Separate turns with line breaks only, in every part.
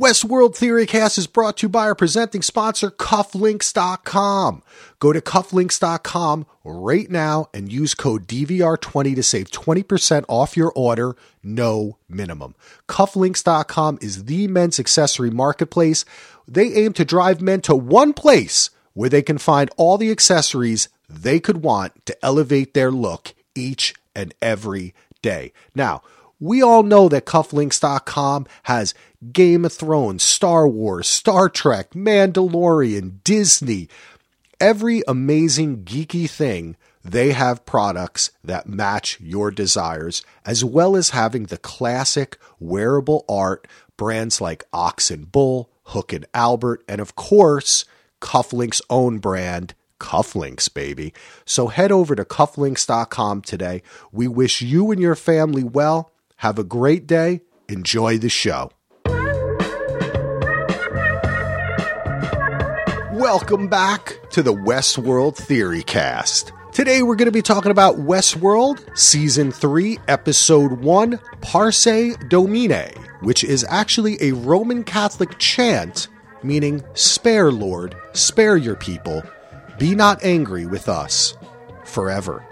Westworld Theorycast is brought to you by our presenting sponsor, Cufflinks.com. Go to Cufflinks.com right now and use code DVR20 to save 20% off your order, no minimum. Cufflinks.com is the men's accessory marketplace. They aim to drive men to one place where they can find all the accessories they could want to elevate their look each and every day. Now, we all know that cufflinks.com has Game of Thrones, Star Wars, Star Trek, Mandalorian, Disney, every amazing geeky thing. They have products that match your desires, as well as having the classic wearable art brands like Ox and Bull, Hook and Albert, and of course, Cufflinks' own brand, Cufflinks, baby. So head over to cufflinks.com today. We wish you and your family well. Have a great day. Enjoy the show. Welcome back to the Westworld Theory Cast. Today we're going to be talking about Westworld Season 3, Episode 1, Parce Domine, which is actually a Roman Catholic chant meaning, Spare, Lord, spare your people, be not angry with us forever.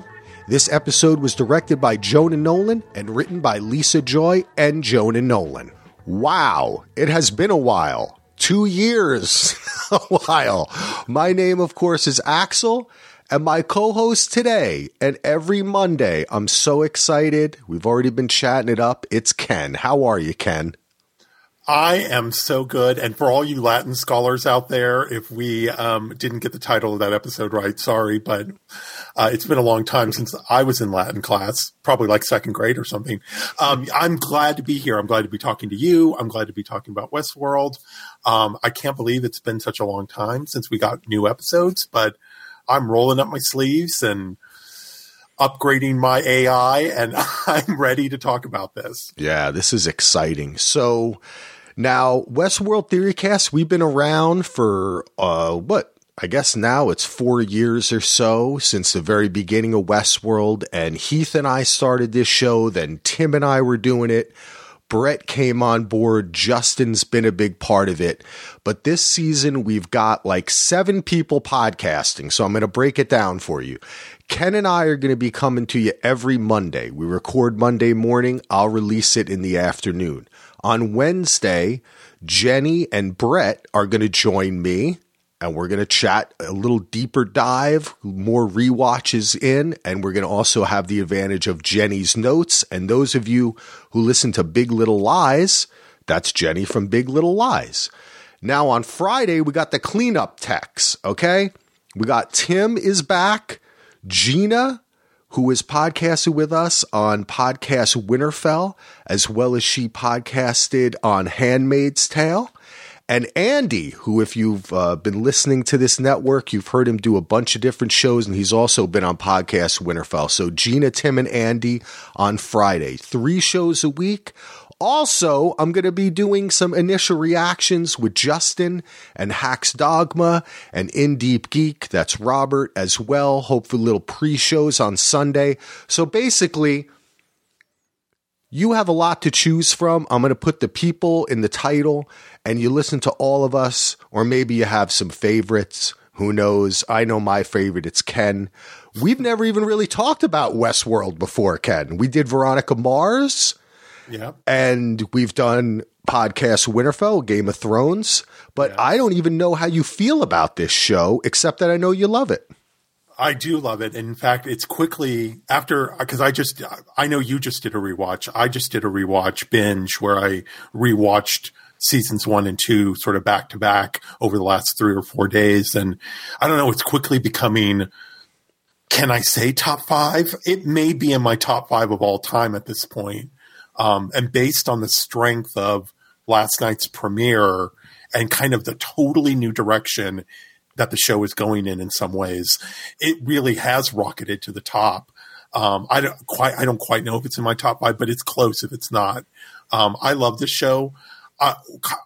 This episode was directed by Jonah Nolan and written by Lisa Joy and Jonah Nolan. Wow, it has been a while. Two years, a while. My name, of course, is Axel, and my co host today and every Monday, I'm so excited. We've already been chatting it up. It's Ken. How are you, Ken?
I am so good. And for all you Latin scholars out there, if we um, didn't get the title of that episode right, sorry, but uh, it's been a long time since I was in Latin class, probably like second grade or something. Um, I'm glad to be here. I'm glad to be talking to you. I'm glad to be talking about Westworld. Um, I can't believe it's been such a long time since we got new episodes, but I'm rolling up my sleeves and upgrading my AI, and I'm ready to talk about this.
Yeah, this is exciting. So, now, Westworld Theorycast, we've been around for uh, what? I guess now it's four years or so since the very beginning of Westworld, and Heath and I started this show. Then Tim and I were doing it. Brett came on board. Justin's been a big part of it. But this season, we've got like seven people podcasting. So I'm going to break it down for you. Ken and I are going to be coming to you every Monday. We record Monday morning. I'll release it in the afternoon. On Wednesday, Jenny and Brett are going to join me and we're going to chat a little deeper dive, more re-watches in, and we're going to also have the advantage of Jenny's notes. And those of you who listen to Big Little Lies, that's Jenny from Big Little Lies. Now on Friday, we got the cleanup techs, okay? We got Tim is back, Gina who is podcasting with us on Podcast Winterfell, as well as she podcasted on Handmaid's Tale. And Andy, who, if you've uh, been listening to this network, you've heard him do a bunch of different shows, and he's also been on Podcast Winterfell. So Gina, Tim, and Andy on Friday. Three shows a week. Also, I'm going to be doing some initial reactions with Justin and Hacks Dogma and In Deep Geek. That's Robert as well. Hopefully, little pre shows on Sunday. So basically, you have a lot to choose from. I'm going to put the people in the title and you listen to all of us, or maybe you have some favorites. Who knows? I know my favorite. It's Ken. We've never even really talked about Westworld before, Ken. We did Veronica Mars.
Yeah.
And we've done podcast Winterfell, Game of Thrones, but yeah. I don't even know how you feel about this show, except that I know you love it.
I do love it. In fact, it's quickly after because I just I know you just did a rewatch. I just did a rewatch binge where I rewatched seasons one and two sort of back to back over the last three or four days, and I don't know. It's quickly becoming. Can I say top five? It may be in my top five of all time at this point. Um, and based on the strength of last night's premiere and kind of the totally new direction that the show is going in in some ways, it really has rocketed to the top. Um, I don't quite I don't quite know if it's in my top five, but it's close if it's not. Um, I love this show. Uh,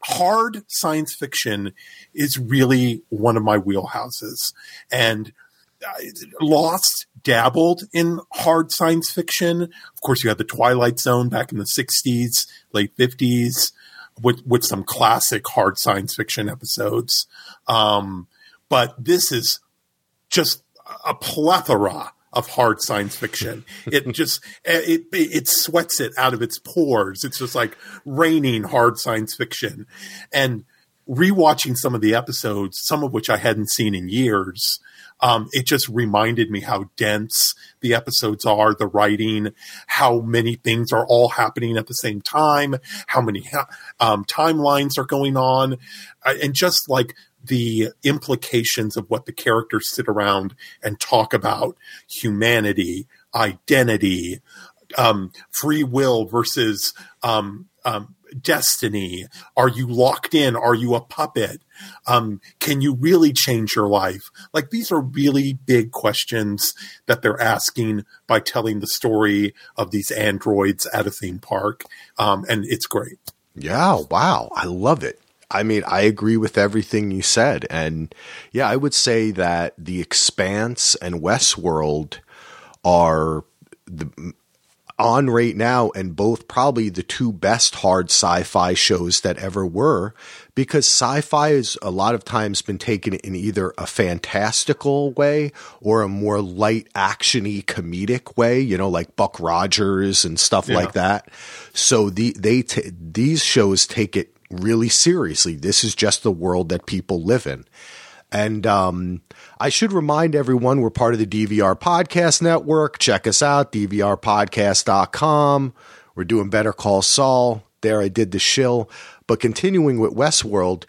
hard science fiction is really one of my wheelhouses, and uh, Lost dabbled in hard science fiction. Of course, you had the Twilight Zone back in the 60s, late 50s. with with some classic hard science fiction episodes. Um, but this is just a plethora of hard science fiction. It just it, it, it sweats it out of its pores. It's just like raining hard science fiction. And rewatching some of the episodes, some of which I hadn't seen in years, um, it just reminded me how dense the episodes are, the writing, how many things are all happening at the same time, how many ha- um, timelines are going on, uh, and just like the implications of what the characters sit around and talk about. Humanity, identity, um, free will versus um, um, destiny? Are you locked in? Are you a puppet? Um, can you really change your life? Like these are really big questions that they're asking by telling the story of these androids at a theme park, um, and it's great.
Yeah, wow, I love it. I mean, I agree with everything you said. And yeah, I would say that The Expanse and Westworld are the, on right now and both probably the two best hard sci-fi shows that ever were because sci-fi has a lot of times been taken in either a fantastical way or a more light actiony comedic way you know like buck rogers and stuff yeah. like that so the they t- these shows take it really seriously. This is just the world that people live in. And um, I should remind everyone we're part of the DVR Podcast Network. Check us out, dvrpodcast.com. We're doing Better Call Saul. There I did the shill. But continuing with Westworld,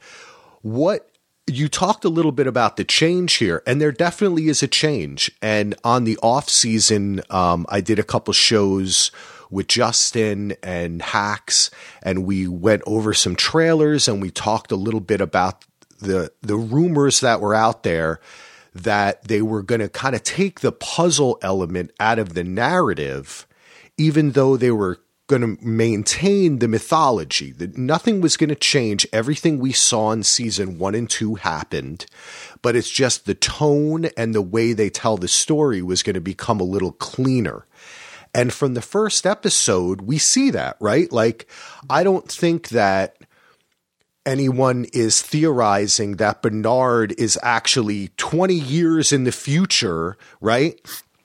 what you talked a little bit about the change here, and there definitely is a change. And on the off season, um, I did a couple shows with Justin and Hacks, and we went over some trailers and we talked a little bit about the the rumors that were out there that they were going to kind of take the puzzle element out of the narrative, even though they were going to maintain the mythology. That nothing was going to change. Everything we saw in season one and two happened, but it's just the tone and the way they tell the story was going to become a little cleaner. And from the first episode, we see that, right? Like, I don't think that anyone is theorizing that Bernard is actually 20 years in the future, right?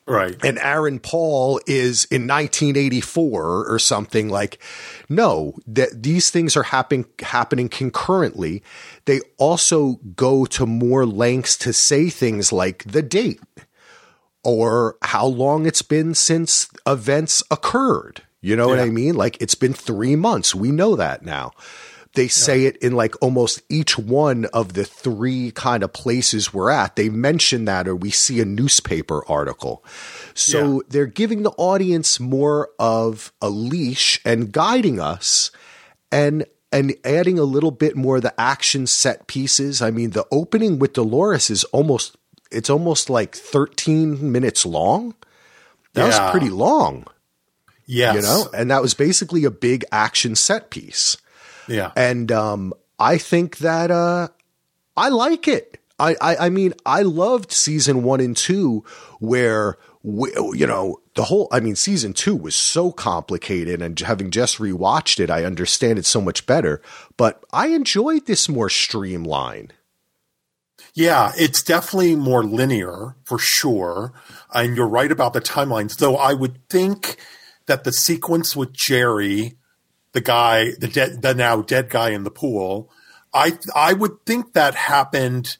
Right.
And Aaron Paul is in 1984 or something like no, that these things are happening happening concurrently. They also go to more lengths to say things like the date or how long it's been since events occurred. You know yeah. what I mean? Like it's been three months. We know that now. They say yeah. it in like almost each one of the three kind of places we're at. They mention that, or we see a newspaper article. So yeah. they're giving the audience more of a leash and guiding us and and adding a little bit more of the action set pieces. I mean, the opening with Dolores is almost it's almost like 13 minutes long. That yeah. was pretty long.
Yes.
You know, and that was basically a big action set piece.
Yeah.
And um, I think that uh, I like it. I, I, I mean, I loved season one and two where, we, you know, the whole, I mean, season two was so complicated and having just rewatched it, I understand it so much better, but I enjoyed this more streamlined.
Yeah, it's definitely more linear for sure. And you're right about the timelines, though I would think that the sequence with Jerry, the guy, the dead, the now dead guy in the pool, I I would think that happened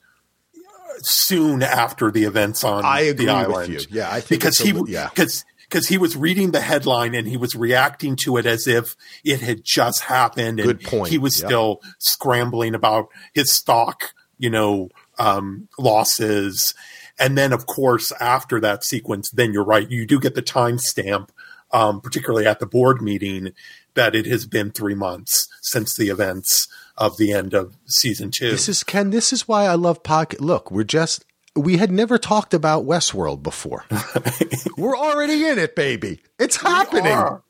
soon after the events on
I agree
the island.
With you. Yeah, I
think because he yeah. because because he was reading the headline and he was reacting to it as if it had just happened.
And Good point.
He was still scrambling about his stock, you know, um, losses. And then, of course, after that sequence, then you're right. You do get the timestamp, um, particularly at the board meeting, that it has been three months since the events of the end of season two.
This is Ken. This is why I love podcast. Look, we're just we had never talked about Westworld before. we're already in it, baby. It's happening.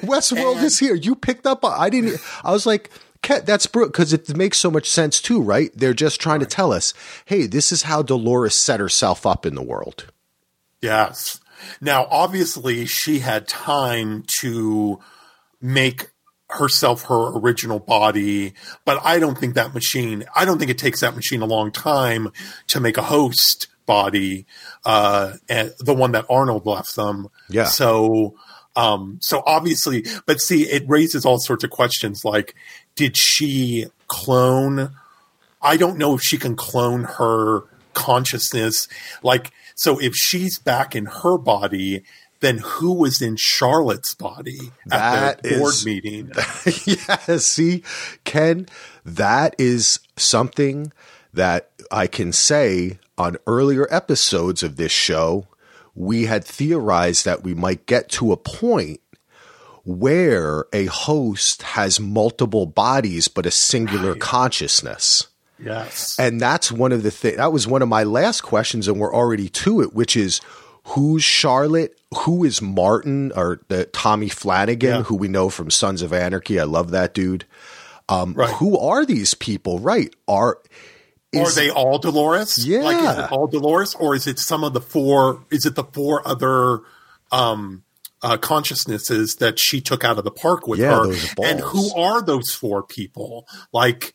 Westworld and- is here. You picked up. I didn't. I was like that's because it makes so much sense too, right? They're just trying right. to tell us, hey, this is how Dolores set herself up in the world.
Yes. Now, obviously, she had time to make herself her original body. But I don't think that machine, I don't think it takes that machine a long time to make a host body, uh, and the one that Arnold left them.
Yeah.
So, um, so obviously, but see, it raises all sorts of questions like, did she clone? I don't know if she can clone her consciousness. Like, so if she's back in her body, then who was in Charlotte's body at
That
the board
is-
meeting?
yeah, see, Ken, that is something that I can say on earlier episodes of this show. We had theorized that we might get to a point where a host has multiple bodies but a singular consciousness.
Yes.
And that's one of the things that was one of my last questions, and we're already to it, which is who's Charlotte? Who is Martin or the Tommy Flanagan,
Yeah.
who we know from Sons of Anarchy? I love that dude. Um,
Right.
Who are these people? Right? Are
are they all Dolores? Like, is
Yeah.
it all Dolores, or is it some of the four? Is it the four other um, uh, consciousnesses that she took out of the park with
Yeah,
her? And who are those four people? Like,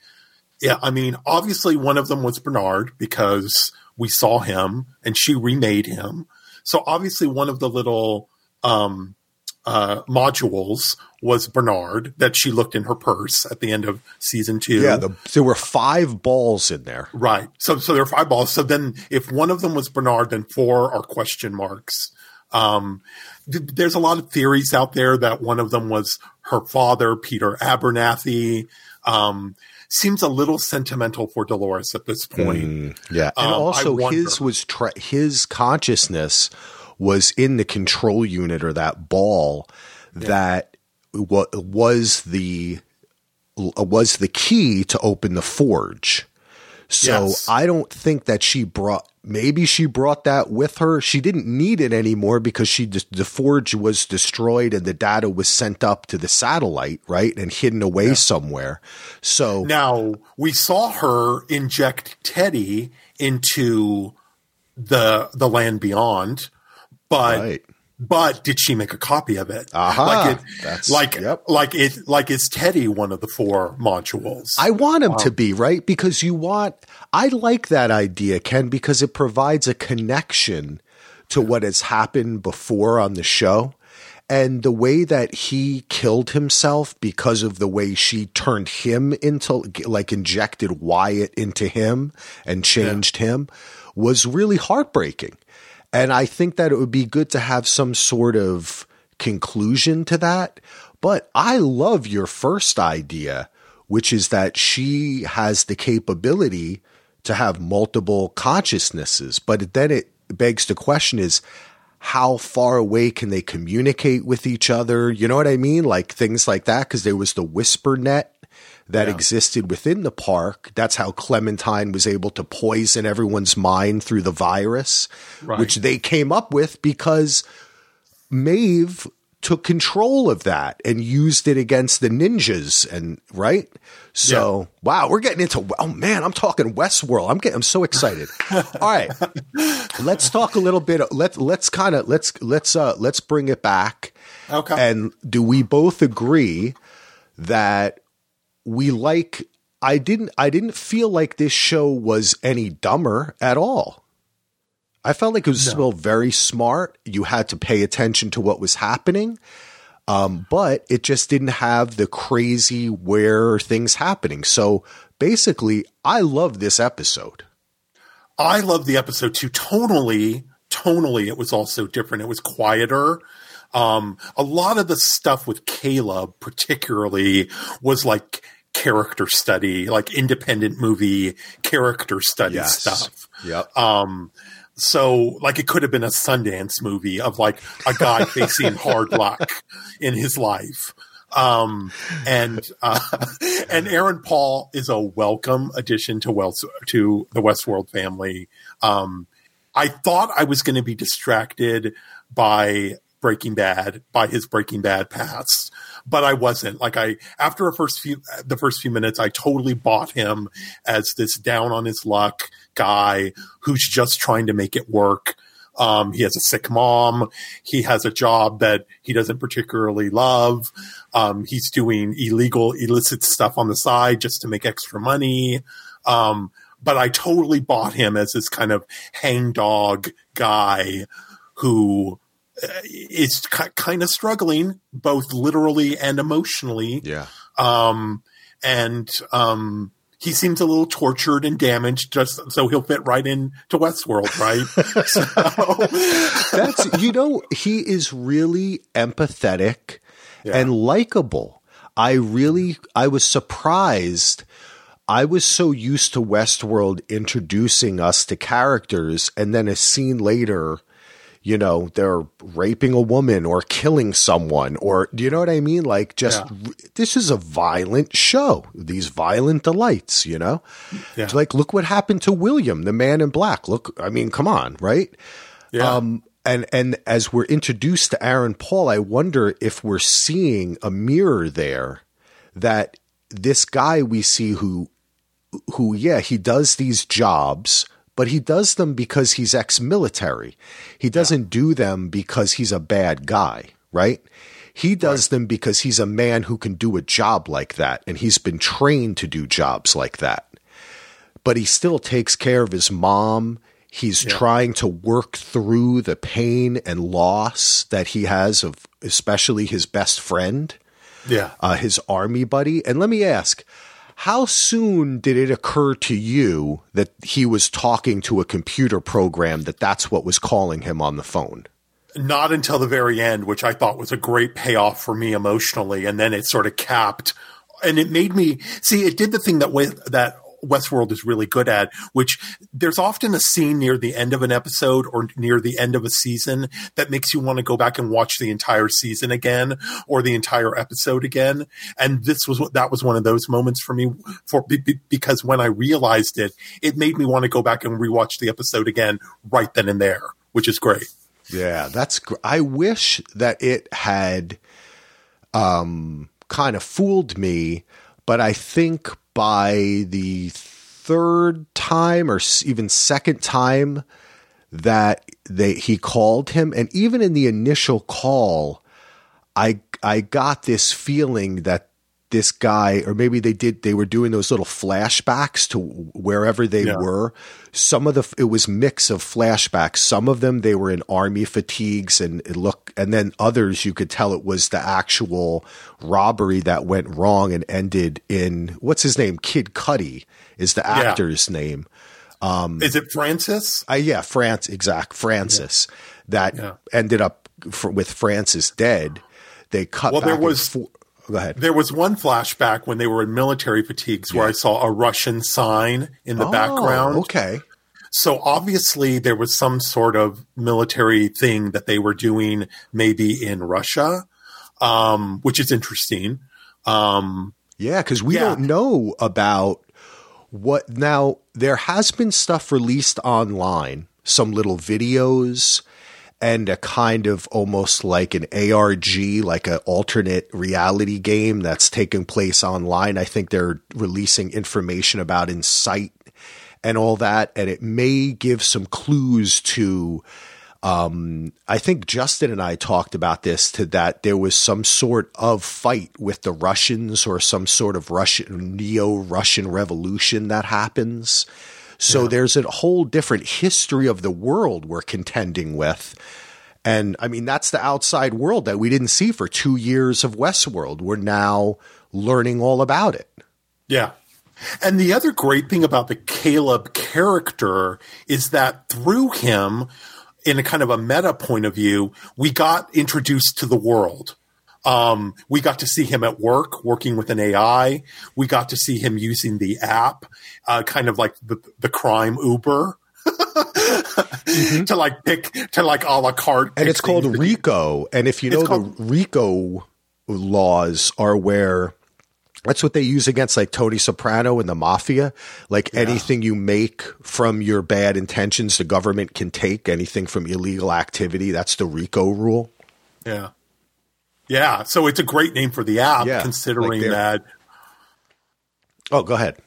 yeah, I mean, obviously one of them was Bernard because we saw him and she remade him. So obviously one of the little um, uh, modules was Bernard that she looked in her purse at the end of season two.
yeah? The, there were five balls in there.
Right. So so there are five balls. So then if one of them was Bernard, then four are question marks. Um, th- there's a lot of theories out there that one of them was her father, Peter Abernathy. Um, seems a little sentimental for Dolores at this point.
Yeah, and
Um, I
also his was tra- his consciousness was in the control unit or that ball that wa- was the was the key to open the forge. So
Yes.
I don't think that she brought. Maybe she brought that with her. She didn't need it anymore because she just, the forge was destroyed and the data was sent up to the satellite, right, and hidden away somewhere. So
Now we saw her inject Teddy into the the land beyond, but
Right.
But did she make a copy of it?
Aha.
Like it,
That's-
like
yep.
like it, like is Teddy one of the four modules?
I want him to um, be right because you want. I like that idea, Ken, because it provides a connection to what has happened before on the show, and the way that he killed himself because of the way she turned him into, like, injected Wyatt into him and changed him was really heartbreaking. And I think that it would be good to have some sort of conclusion to that. But I love your first idea, which is that she has the capability to have multiple consciousnesses. But then it begs the question is how far away can they communicate with each other? You know what I mean? Like things like that, because there was the whisper net that existed within the park. That's how Clementine was able to poison everyone's mind through the virus,
Right.
which they came up with because Maeve took control of that and used it against the ninjas and right? So wow we're getting into oh man i'm talking westworld. I'm getting i'm so excited. All right. Let's talk a little bit let, let's kind of let's let's uh let's bring it back.
Okay.
and do we both agree that we like i didn't i didn't feel like this show was any dumber at all I felt like it was still very smart. You had to pay attention to what was happening, um, but it just didn't have the crazy where things happening. So basically, I love this episode.
I love the episode too. Tonally, tonally, it was also different. It was quieter. Um, a lot of the stuff with Caleb, particularly, was like character study, like independent movie character study
Yes.
stuff.
Yep.
Um, so like it could have been a Sundance movie of like a guy facing hard luck in his life. Um, and, uh, and Aaron Paul is a welcome addition to Wells, to the Westworld family. Um, I thought I was going to be distracted by Breaking Bad, by his Breaking Bad past, but I wasn't. Like I, after a first few, the first few minutes, I totally bought him as this down on his luck guy who's just trying to make it work. Um, he has a sick mom. He has a job that he doesn't particularly love. Um, he's doing illegal, illicit stuff on the side just to make extra money. Um, but I totally bought him as this kind of hangdog guy who uh, is k- kind of struggling both literally and emotionally.
Yeah.
Um, and um, he seems a little tortured and damaged, just so he'll fit right in to Westworld, right?
so. That's you know he is really empathetic yeah. and likable. I really I was surprised. I was so used to Westworld introducing us to characters, and then a scene later you know, they're raping a woman or killing someone or do you know what I mean? Like just yeah. this is a violent show. These violent delights, you know? Yeah. Like look what happened to William, the man in black. Look, I mean, come on, right? Yeah. Um, and and as we're introduced to Aaron Paul, I wonder if we're seeing a mirror there that this guy we see who who yeah, he does these jobs but he does them because he's ex military. He doesn't yeah. do them because he's a bad guy, right? He does right. them because he's a man who can do a job like that and he's been trained to do jobs like that. But he still takes care of his mom. He's yeah. trying to work through the pain and loss that he has of especially his best friend.
Yeah.
Uh, his army buddy. And let me ask, how soon did it occur to you that he was talking to a computer program that that's what was calling him on the phone?
Not until the very end, which I thought was a great payoff for me emotionally, and then it sort of capped and it made me see it did the thing that way that Westworld is really good at, which there's often a scene near the end of an episode or near the end of a season that makes you want to go back and watch the entire season again or the entire episode again. And this was that was one of those moments for me for because when I realized it, it made me want to go back and rewatch the episode again right then and there, which is great.
Yeah, that's gr- I wish that it had um kind of fooled me, but I think by the third time or even second time that they he called him. And even in the initial call I I got this feeling that this guy, or maybe they did, they were doing those little flashbacks to wherever they yeah. were. Some of the, it was mix of flashbacks. Some of them, they were in army fatigues and it looked, and then others, you could tell it was the actual robbery that went wrong and ended in, what's his name? Kid Cudi is the actor's yeah. name.
Um, is it Francis?
Uh, yeah, France, exact. Francis yeah. that ended up for, with Francis dead. They cut.
Well, there was.
Go ahead.
There was one flashback when they were in military fatigues yeah. where I saw a Russian sign in the oh, background.
Okay.
So obviously there was some sort of military thing that they were doing maybe in Russia, um, which is interesting. Um,
yeah, because we yeah. don't know about what now. There has been stuff released online, some little videos and a kind of almost like an ARG, like an alternate reality game that's taking place online. I think they're releasing information about Incite and all that, and it may give some clues to. Um, I think Justin and I talked about this to that there was some sort of fight with the Russians or some sort of Russian neo Russian revolution that happens so yeah. there's a whole different history of the world we're contending with. And I mean, that's the outside world that we didn't see for two years of Westworld. We're now learning all about it.
Yeah. And the other great thing about the Caleb character is that through him, in a kind of a meta point of view, we got introduced to the world. Um, we got to see him at work working with an AI. We got to see him using the app, uh, kind of like the, the crime Uber. mm-hmm. to like pick to like a la carte,
and it's called RICO. And if you know called, the RICO laws are where that's what they use against like Tony Soprano and the mafia. Like yeah. anything you make from your bad intentions, the government can take anything from illegal activity. That's the RICO rule.
Yeah. Yeah, so it's a great name for the app, yeah, considering like that.
Oh, go ahead.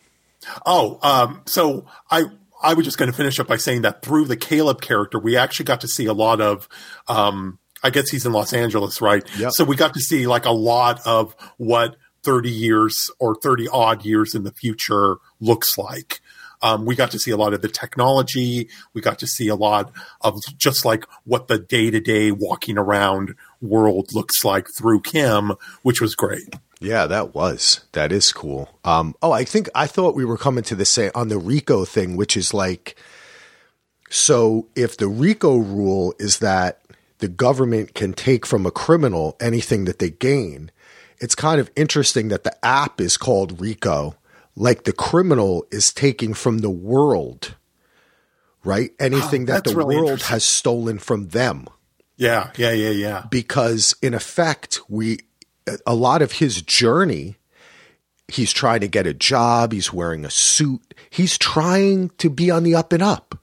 Oh, um, so I I was just going to finish up by saying that through the Caleb character, we actually got to see a lot of, um, I guess he's in Los Angeles, right?
Yep.
So we got to see like a lot of what 30 years or 30 odd years in the future looks like. Um, we got to see a lot of the technology. We got to see a lot of just like what the day to day walking around world looks like through Kim, which was great.
Yeah, that was. That is cool. Um, oh, I think I thought we were coming to the same on the RICO thing, which is like so if the RICO rule is that the government can take from a criminal anything that they gain, it's kind of interesting that the app is called RICO, like the criminal is taking from the world, right? Anything
Oh,
that the
really
world has stolen from them
Yeah, yeah, yeah, yeah.
because in effect we a lot of his journey he's trying to get a job he's wearing a suit he's trying to be on the up and up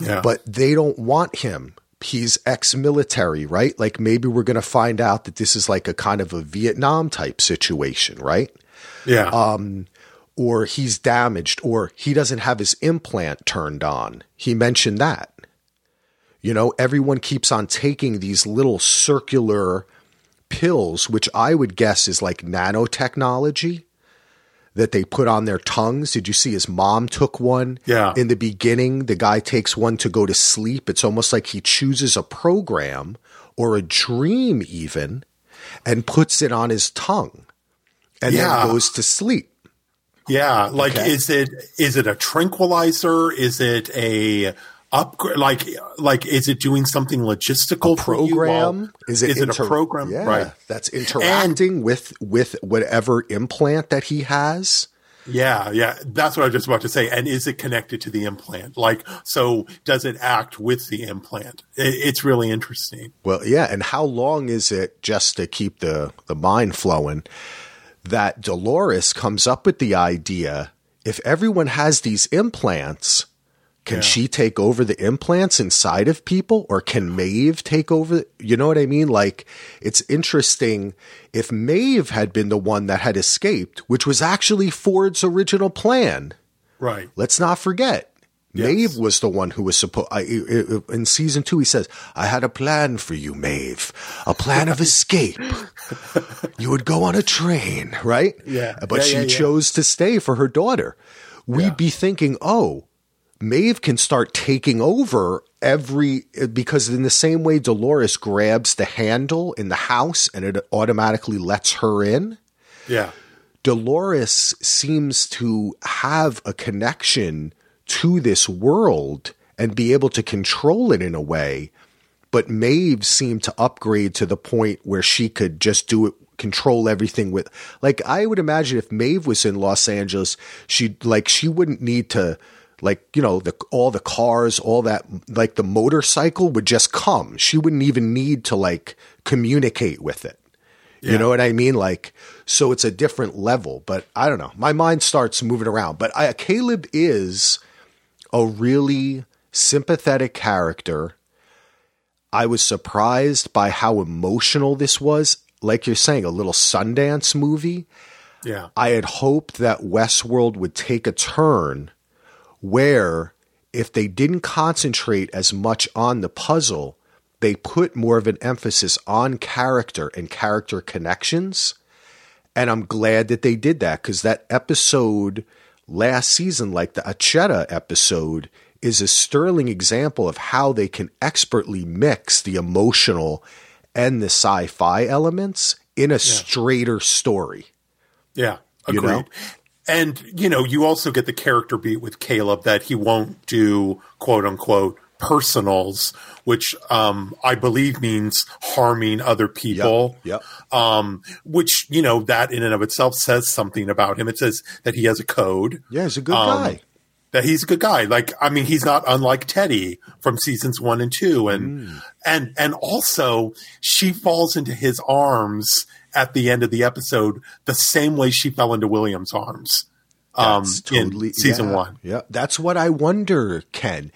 Yeah.
but they don't want him he's ex-military right like maybe we're going to find out that this is like a kind of a vietnam type situation right
yeah.
um, or he's damaged or he doesn't have his implant turned on. He mentioned that. You know, everyone keeps on taking these little circular pills, which I would guess is like nanotechnology that they put on their tongues. Did you see his mom took one?
Yeah.
In the beginning, the guy takes one to go to sleep. It's almost like he chooses a program or a dream, even, and puts it on his tongue and
Yeah.
then goes to sleep.
Yeah, like
Okay.
is it is it a tranquilizer? Is it a upgrade? Like like is it doing something logistical you
program? Is it,
is it a program?
Yeah,
Right.
that's interacting with with whatever implant that he has.
Yeah, yeah. That's what I was just about to say. And is it connected to the implant? Like, so does it act with the implant? It, it's really interesting.
Well, yeah, and how long is it just to keep the the mind flowing? That Dolores comes up with the idea: if everyone has these implants, can
Yeah.
she take over the implants inside of people, or can Maeve take over? You know what I mean? Like, it's interesting if Maeve had been the one that had escaped, which was actually Ford's original plan.
Right.
Let's not forget.
Yes.
Maeve was the one who was supposed. In season two, he says, "I had a plan for you, Maeve, a plan of escape. you would go on a train, right?
Yeah.
but
Yeah,
she
yeah,
chose to stay for her daughter. We'd be thinking, oh, Maeve can start taking over every because in the same way Dolores grabs the handle in the house and it automatically lets her in.
Yeah.
Dolores seems to have a connection to this world and be able to control it in a way. But Maeve seemed to upgrade to the point where she could just do it, control everything with, like, I would imagine if Maeve was in Los Angeles, she, like, she wouldn't need to, like, you know, the, all the cars, all that, like, the motorcycle would just come. She wouldn't even need to, like, communicate with it. You know what I mean? Like, so it's a different level, but I don't know. My mind starts moving around. But I, Caleb is a really sympathetic character. I was surprised by how emotional this was. Like you're saying, a little Sundance movie.
Yeah.
I had hoped that Westworld would take a turn where if they didn't concentrate as much on the puzzle, they put more of an emphasis on character and character connections. And I'm glad that they did that because that episode last season, like the Akecheta episode, is a sterling example of how they can expertly mix the emotional and the sci fi elements in a straighter story.
Yeah,
You
agreed.
know?
And you know, you also get the character beat with Caleb that he won't do quote unquote personals, which um, I believe means harming other people.
Yep.
Um, which you know that in and of itself says something about him. It says that he has a code.
Yeah, he's a good
Um,
guy.
that he's a good guy. Like, I mean, he's not unlike Teddy from seasons one and two. And,
Mm.
and, and also she falls into his arms at the end of the episode the same way she fell into William's arms. Um,
That's
in season
yeah,
one.
Yeah, that's what I wonder. Ken,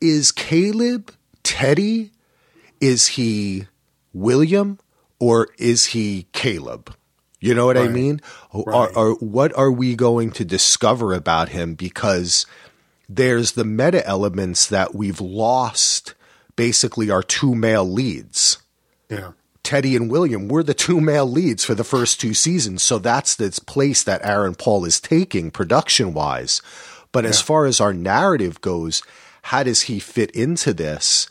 is Caleb Teddy? Is he William or is he Caleb? You know what I
Right.
mean? Are,
Right.
are, what are we going to discover about him? Because there's the meta elements that we've lost basically our two male leads.
Yeah.
Teddy and William were the two male leads for the first two seasons. So that's the place that Aaron Paul is taking production wise. But yeah. as far as our narrative goes, how does he fit into this?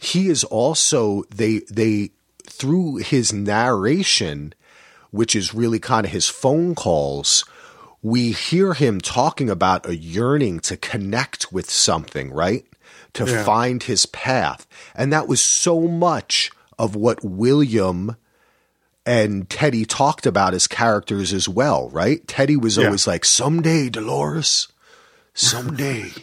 He is also they they through his narration, which is really kind of his phone calls, we hear him talking about a yearning to connect with something, right? To yeah. find his path. And that was so much of what William and Teddy talked about as characters as well, right? Teddy was yeah. always like, someday, Dolores, someday.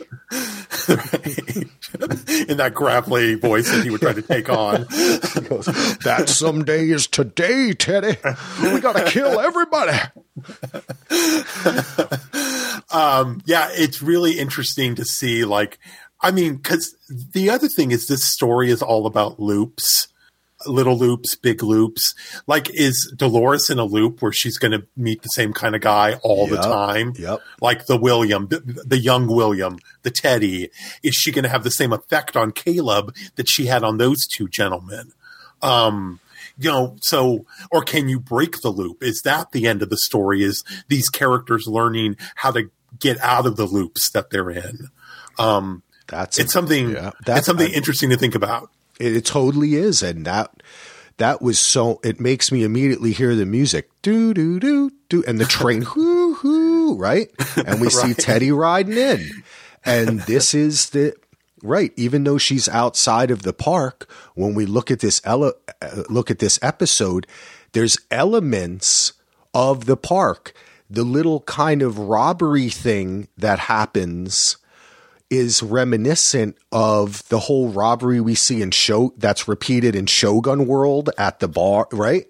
In that gravelly voice that he would try to take on.
Goes, that someday is today, Teddy. We got to kill everybody.
um, yeah, it's really interesting to see, like, I mean, because the other thing is this story is all about loops little loops, big loops. Like, is Dolores in a loop where she's going to meet the same kind of guy all yep, the time?
Yep.
Like the William, the, the young William, the Teddy. Is she going to have the same effect on Caleb that she had on those two gentlemen? Um, you know, so, or can you break the loop? Is that the end of the story? Is these characters learning how to get out of the loops that they're in? Um, that's it's something. Yeah, that's, it's something I, interesting to think about.
It, it totally is, and that that was so. It makes me immediately hear the music, do do do do, and the train, hoo hoo, right? And we right. see Teddy riding in, and this is the right. Even though she's outside of the park, when we look at this ele- uh, look at this episode, there's elements of the park. The little kind of robbery thing that happens is reminiscent of the whole robbery we see in show that's repeated in Shogun World at the bar, right?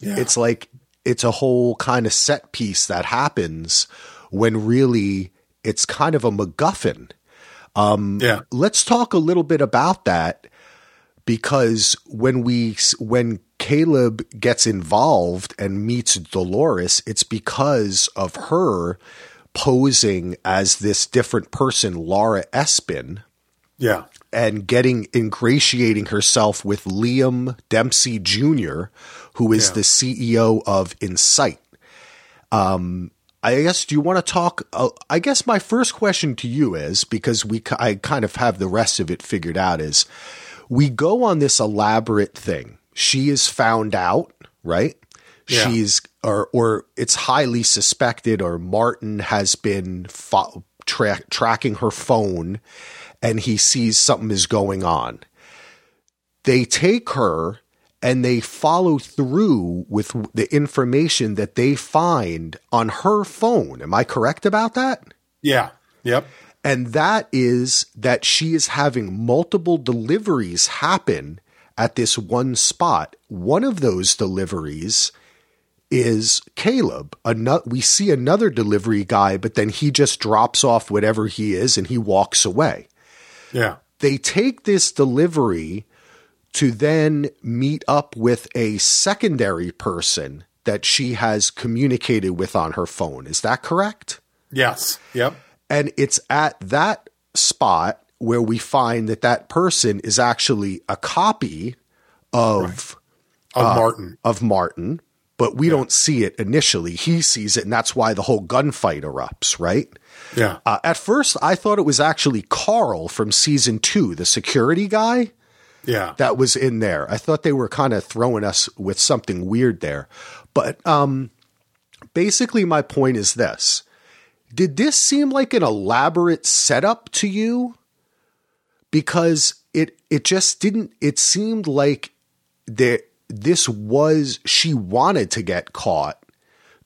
Yeah. It's like it's a whole kind of set piece that happens when really it's kind of a MacGuffin. Um, yeah. Let's talk a little bit about that because when we when Caleb gets involved and meets Dolores, it's because of her posing as this different person, Laura Espin.
Yeah.
And getting ingratiating herself with Liam Dempsey Jr., who is yeah. the CEO of Incite. Um, I guess, do you want to talk? Uh, I guess my first question to you is because we, I kind of have the rest of it figured out is we go on this elaborate thing. She is found out, right? Yeah. She's or or it's highly suspected or Martin has been fo- tra- tracking her phone and he sees something is going on. They take her and they follow through with the information that they find on her phone. Am I correct about that?
Yeah. Yep.
And that is that she is having multiple deliveries happen at this one spot. One of those deliveries is Caleb. Another, we see another delivery guy, but then he just drops off whatever he is and he walks away.
Yeah.
They take this delivery to then meet up with a secondary person that she has communicated with on her phone. Is that correct?
Yes. Yep.
And it's at that spot where we find that that person is actually a copy of right.
of uh, Martin.
Of Martin, but we yeah. don't see it initially. He sees it, and that's why the whole gunfight erupts, right?
Yeah.
Uh, at first, I thought it was actually Carl from season two, the security guy.
Yeah.
That was in there. I thought they were kind of throwing us with something weird there. But um, basically, my point is this Did this seem like an elaborate setup to you? Because it it just didn't. It seemed like there this was, she wanted to get caught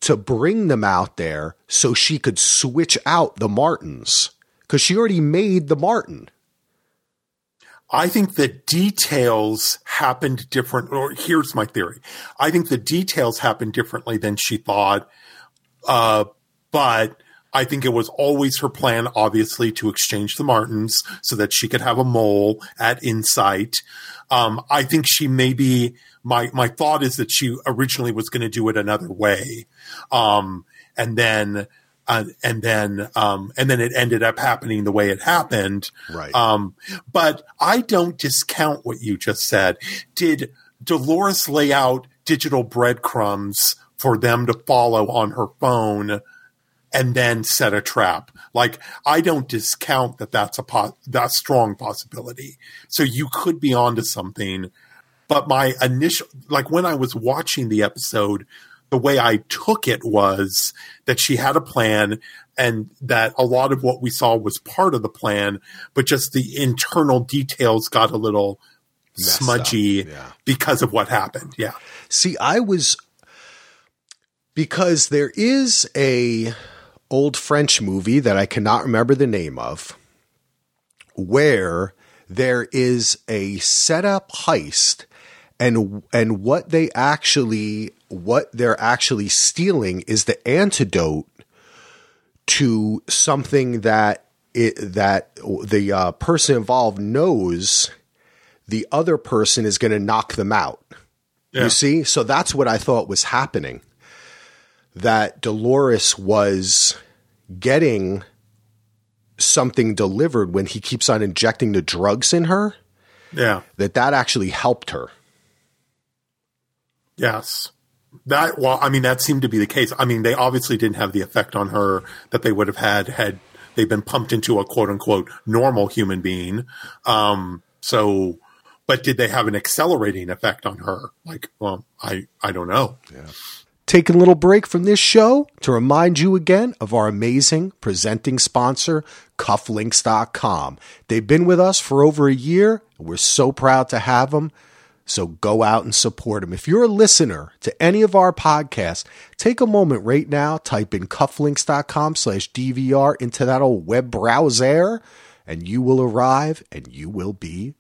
to bring them out there so she could switch out the Martins because she already made the Martin.
I think the details happened different. Or here's my theory: I think the details happened differently than she thought. Uh, but I think it was always her plan, obviously, to exchange the Martins so that she could have a mole at Incite. Um, I think she maybe my my thought is that she originally was going to do it another way, um, and then uh, and then um, and then it ended up happening the way it happened.
Right.
Um, but I don't discount what you just said. Did Dolores lay out digital breadcrumbs for them to follow on her phone and then set a trap? Like I don't discount that that's a po- that strong possibility. So you could be onto something. But my initial, like when I was watching the episode, the way I took it was that she had a plan and that a lot of what we saw was part of the plan, but just the internal details got a little
Messed
smudgy
yeah.
because of what happened. Yeah.
See, I was because there is a old French movie that I cannot remember the name of where there is a setup heist and and what they actually what they're actually stealing is the antidote to something that it, that the uh, person involved knows the other person is going to knock them out.
Yeah.
You see? So that's what I thought was happening. That Dolores was getting something delivered when he keeps on injecting the drugs in her,
Yeah.
that that actually helped her.
Yes. That well, I mean, that seemed to be the case. I mean, they obviously didn't have the effect on her that they would have had had they been pumped into a quote unquote normal human being. Um, so, but did they have an accelerating effect on her? Like, well, I I don't know.
Taking a little break from this show to remind you again of our amazing presenting sponsor, cufflinks.com. They've been with us for over a year. and We're so proud to have them. So go out and support them. If you're a listener to any of our podcasts, take a moment right now, type in cufflinks.com slash DVR into that old web browser, and you will arrive and you will be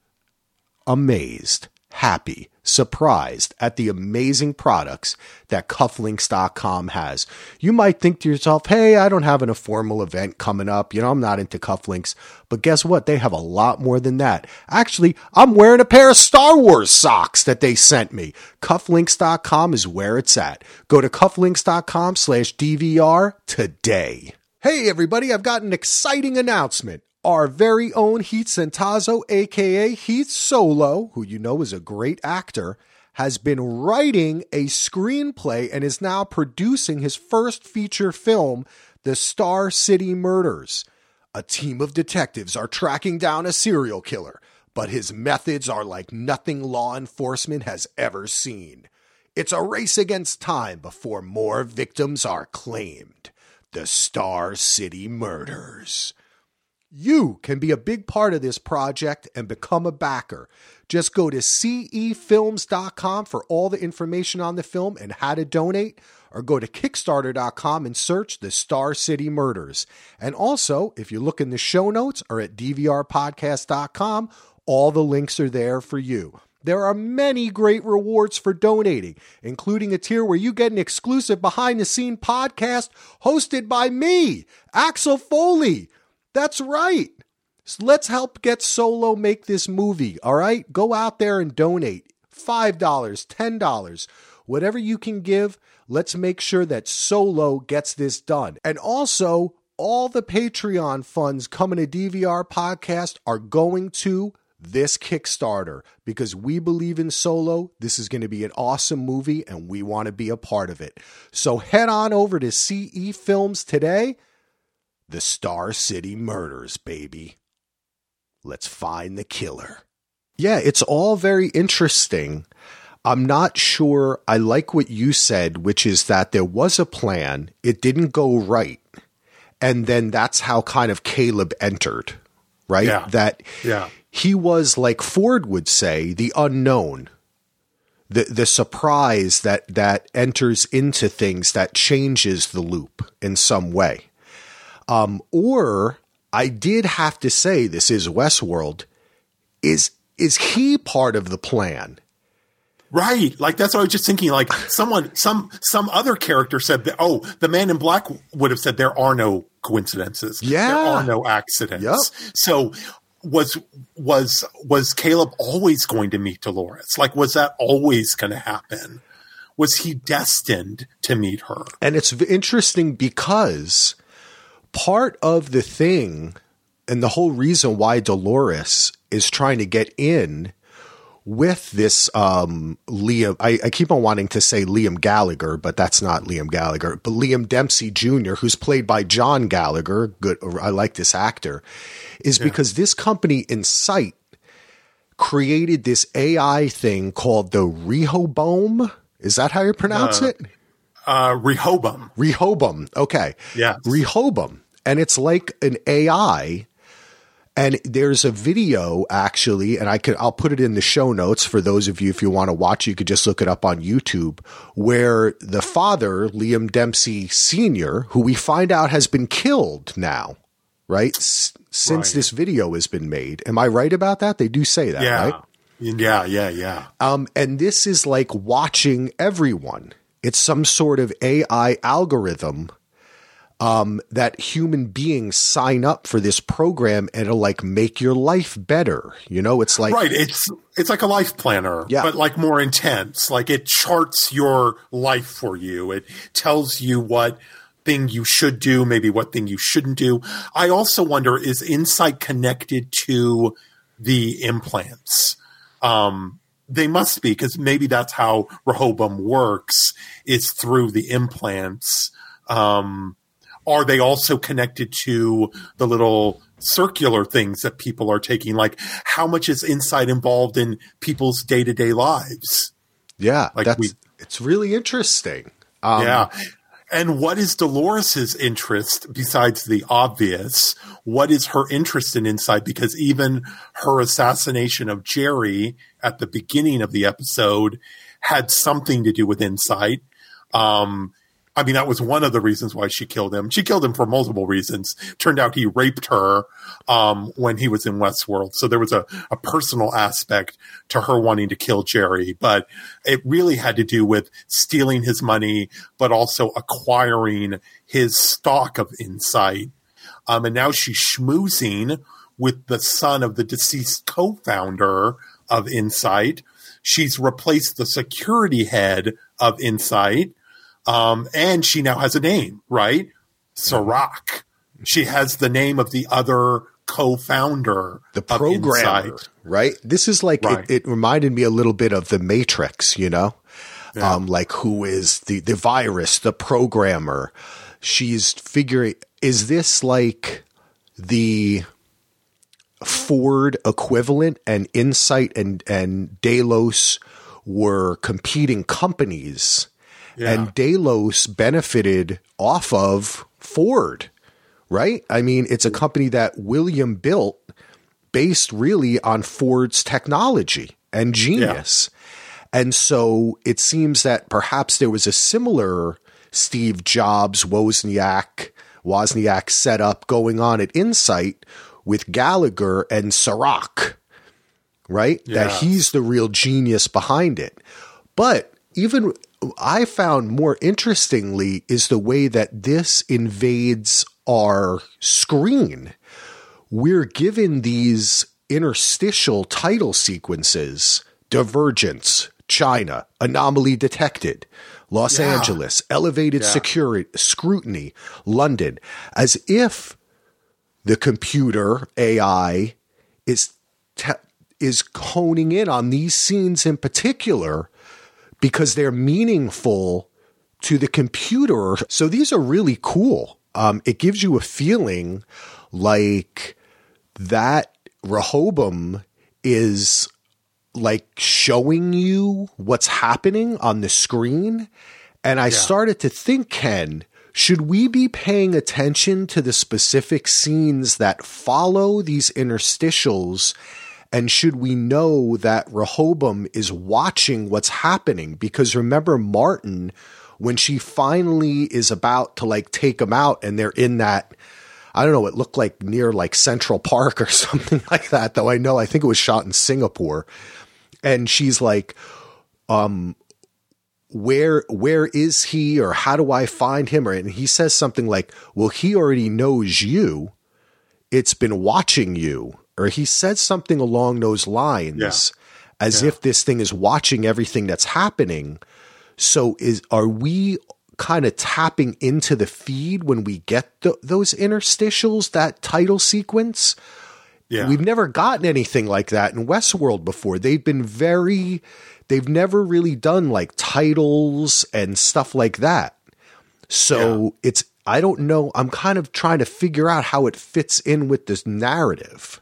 amazed, happy, surprised at the amazing products that cufflinks.com has. You might think to yourself, hey, I don't have an, formal event coming up. You know, I'm not into cufflinks. But guess what? They have a lot more than that. Actually, I'm wearing a pair of Star Wars socks that they sent me. Cufflinks.com is where it's at. Go to cufflinks.com slash DVR today. Hey, everybody, I've got an exciting announcement. Our very own Heath Centazzo, aka Heath Solo, who you know is a great actor, has been writing a screenplay and is now producing his first feature film, The Star City Murders. A team of detectives are tracking down a serial killer, but his methods are like nothing law enforcement has ever seen. It's a race against time before more victims are claimed. The Star City Murders. You can be a big part of this project and become a backer. Just go to cefilms.com for all the information on the film and how to donate, or go to kickstarter.com and search the Star City Murders. And also, if you look in the show notes or at dvrpodcast.com, all the links are there for you. There are many great rewards for donating, including a tier where you get an exclusive behind the scene podcast hosted by me, Axel Foley. That's right. So let's help get Solo make this movie, all right? Go out there and donate $5, $10, whatever you can give. Let's make sure that Solo gets this done. And also, all the Patreon funds coming to DVR podcast are going to this Kickstarter because we believe in Solo. This is going to be an awesome movie and we want to be a part of it. So head on over to CE Films today. The Star City Murders, baby. Let's find the killer. Yeah, it's all very interesting. I'm not sure. I like what you said, which is that there was a plan, it didn't go right. And then that's how kind of Caleb entered, right?
Yeah.
That
Yeah.
he was like Ford would say, the unknown. The the surprise that that enters into things that changes the loop in some way. Um, or I did have to say this is Westworld. Is is he part of the plan?
Right. Like that's what I was just thinking. Like someone, some, some other character said that, oh, the man in black would have said there are no coincidences.
Yeah.
There are no accidents.
Yep.
So was, was, was Caleb always going to meet Dolores? Like, was that always going to happen? Was he destined to meet her?
And it's interesting because part of the thing and the whole reason why Dolores is trying to get in with this um, Liam, I, I, keep on wanting to say Liam Gallagher, but that's not Liam Gallagher, but Liam Dempsey Jr., who's played by John Gallagher. Good, I like this actor, is yeah. because this company Incite created this AI thing called the Rehoboam. Is that how you pronounce uh, it?
Uh, Rehoboam.
Rehoboam. Okay.
Yeah.
Rehoboam. And it's like an AI and there's a video actually, and I could I'll put it in the show notes for those of you if you want to watch. You could just look it up on YouTube, where the father Liam Dempsey Senior, who we find out has been killed now, right? S- since right. this video has been made. Am I right about that? They do say that,
yeah.
right?
Yeah, yeah, yeah.
Um, and this is like watching everyone. It's some sort of AI algorithm um, that human beings sign up for this program and it'll like make your life better. You know, it's like
right. It's it's like a life planner,
yeah.
but like more intense. Like it charts your life for you. It tells you what thing you should do, maybe what thing you shouldn't do. I also wonder is Incite connected to the implants? Um, they must be because maybe that's how Rehoboam works. It's through the implants. Um, are they also connected to the little circular things that people are taking? Like, how much is Incite involved in people's day to day lives?
Yeah, like that's we, it's really interesting.
Um, yeah. And what is Dolores's interest besides the obvious? What is her interest in Incite? Because even her assassination of Jerry at the beginning of the episode had something to do with Incite. Um, I mean, that was one of the reasons why she killed him. She killed him for multiple reasons. Turned out he raped her um, when he was in Westworld. So there was a, a personal aspect to her wanting to kill Jerry, but it really had to do with stealing his money, but also acquiring his stock of Incite. Um, and now she's schmoozing with the son of the deceased co-founder of Incite. She's replaced the security head of Incite um, and she now has a name, right? Serac. She has the name of the other co-founder,
the programmer, right? This is like right. it, it, reminded me a little bit of the Matrix, you know, yeah. um, like who is the the virus, the programmer. She's figuring. Is this like the Ford equivalent and Incite and and Delos were competing companies yeah. And Delos benefited off of Ford, right? I mean, it's a company that William built based really on Ford's technology and genius. Yeah. And so it seems that perhaps there was a similar Steve Jobs, Wozniak, Wozniak setup going on at Incite with Gallagher and Serac, right? Yeah. That he's the real genius behind it. But even I found more interestingly is the way that this invades our screen. We're given these interstitial title sequences Divergence, China, Anomaly Detected, Los yeah. Angeles, Elevated yeah. Security, Scrutiny, London, as if the computer AI is te- is honing in on these scenes in particular because they're meaningful to the computer. So these are really cool. Um, it gives you a feeling like that Rehoboam is like showing you what's happening on the screen. And I yeah. started to think, Ken, should we be paying attention to the specific scenes that follow these interstitials and should we know that Rehoboam is watching what's happening? Because remember, Martin, when she finally is about to like take him out and they're in that, I don't know, it looked like near like Central Park or something like that, though I know, I think it was shot in Singapore. And she's like, um, where where is he or how do I find him? Or and he says something like, Well, he already knows you. It's been watching you or he said something along those lines yeah. as yeah. if this thing is watching everything that's happening. So is are we kind of tapping into the feed when we get th- those interstitials, that title sequence.
Yeah.
We've never gotten anything like that in Westworld before. They've been very, they've never really done like titles and stuff like that. So yeah. it's, I don't know. I'm kind of trying to figure out how it fits in with this narrative.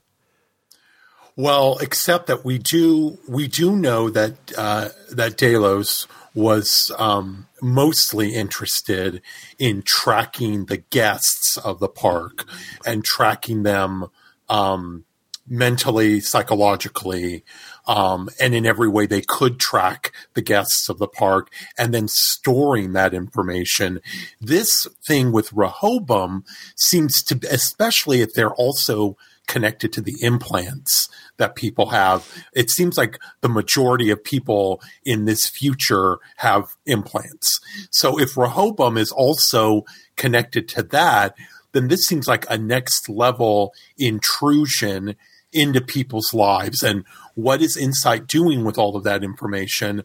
Well, except that we do we do know that uh, that Delos was um, mostly interested in tracking the guests of the park and tracking them um, mentally, psychologically, um, and in every way they could track the guests of the park and then storing that information. This thing with Rehoboam seems to, especially if they're also connected to the implants that people have. It seems like the majority of people in this future have implants. So if Rehoboam is also connected to that, then this seems like a next level intrusion into people's lives. And what is Incite doing with all of that information?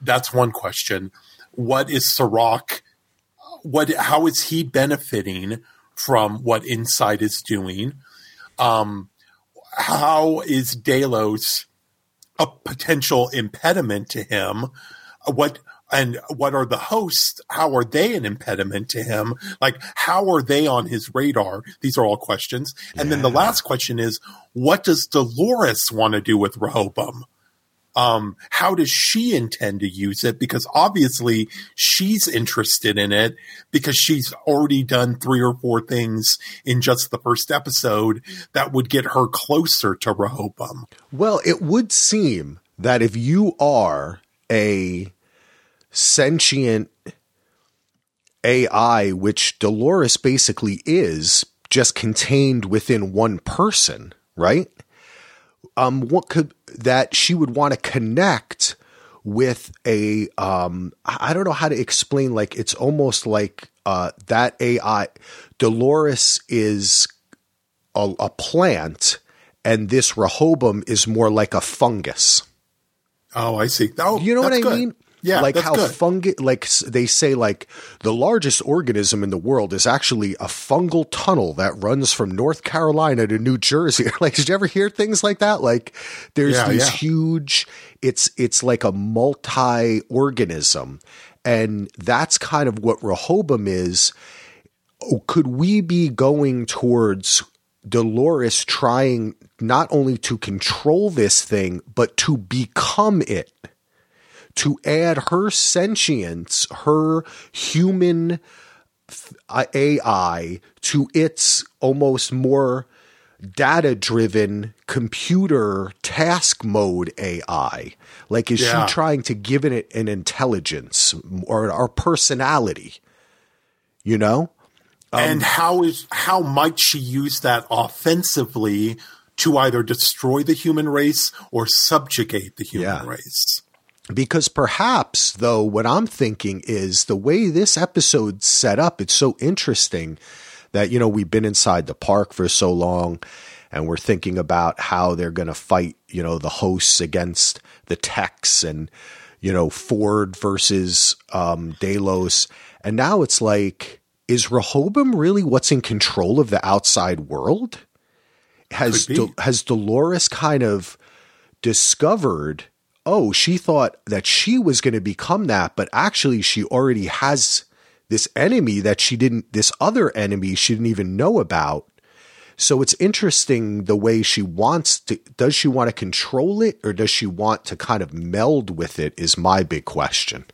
That's one question. What is Serac? What, how is he benefiting from what Incite is doing? Um, how is Delos a potential impediment to him? What and what are the hosts? How are they an impediment to him? Like, how are they on his radar? These are all questions. And yeah. then the last question is, what does Dolores want to do with Rehoboam? Um, how does she intend to use it? Because obviously she's interested in it because she's already done three or four things in just the first episode that would get her closer to Rehoboam.
Well, it would seem that if you are a sentient AI, which Dolores basically is, just contained within one person, right? um, what could that she would want to connect with a um, I don't know how to explain. Like it's almost like uh, that AI. Dolores is a, a plant, and this Rehoboam is more like a fungus.
Oh, I see. Oh,
you know what I
good.
mean?
Yeah,
like how
good.
fungi, like they say, like the largest organism in the world is actually a fungal tunnel that runs from North Carolina to New Jersey. like, did you ever hear things like that? Like, there's
yeah,
these
yeah.
huge. It's it's like a multi organism, and that's kind of what Rehoboam is. Oh, could we be going towards Dolores trying not only to control this thing, but to become it? To add her sentience, her human AI to its almost more data driven computer task mode AI? Like, is yeah. she trying to give it an intelligence or, or personality? You know?
Um, and how is how might she use that offensively to either destroy the human race or subjugate the human yeah. race?
Because perhaps though what i'm thinking is the way this episode's set up it's so interesting that you know we've been inside the park for so long and we're thinking about how they're going to fight you know the hosts against the techs and you know ford versus um, delos. And now it's like is rehoboam really what's in control of the outside world? Has De- has dolores kind of discovered oh, she thought that she was going to become that, but actually she already has this enemy that she didn't, this other enemy she didn't even know about. So it's interesting the way she wants to, does she want to control it or does she want to kind of meld with it is my big question.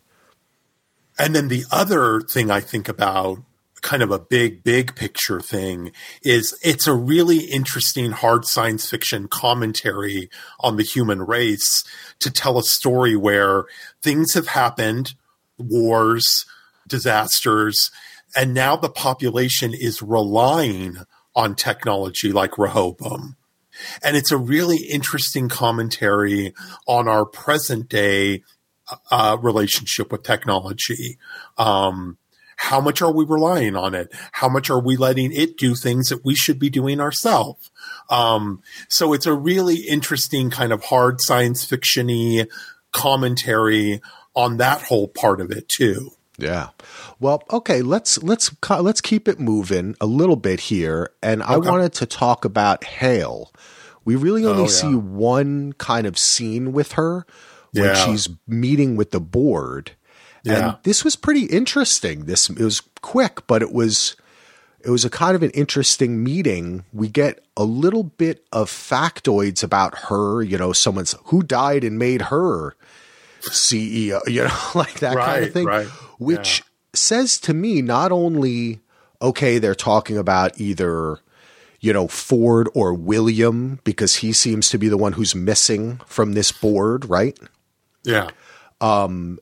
And then the other thing I think about kind of a big, big picture thing is it's a really interesting hard science fiction commentary on the human race to tell a story where things have happened, wars, disasters, and now the population is relying on technology like Rehoboam. And it's a really interesting commentary on our present day uh, relationship with technology. Um, how much are we relying on it? How much are we letting it do things that we should be doing ourselves? Um, so it's a really interesting kind of hard science fictiony commentary on that whole part of it too.
Yeah. Well, okay, let's let's let's keep it moving a little bit here and I
Okay.
wanted to talk about Hale. We really only
Oh, yeah.
see one kind of scene with her when
Yeah.
she's meeting with the board.
Yeah.
And this was pretty interesting. This it was quick, but it was it was a kind of an interesting meeting. We get a little bit of factoids about her, you know, someone's who died and made her CEO, you know, like that kind of thing.
right.
Which says to me not only okay, they're talking about either you know Ford or William because he seems to be the one who's missing from this board, right?
Yeah.
Um,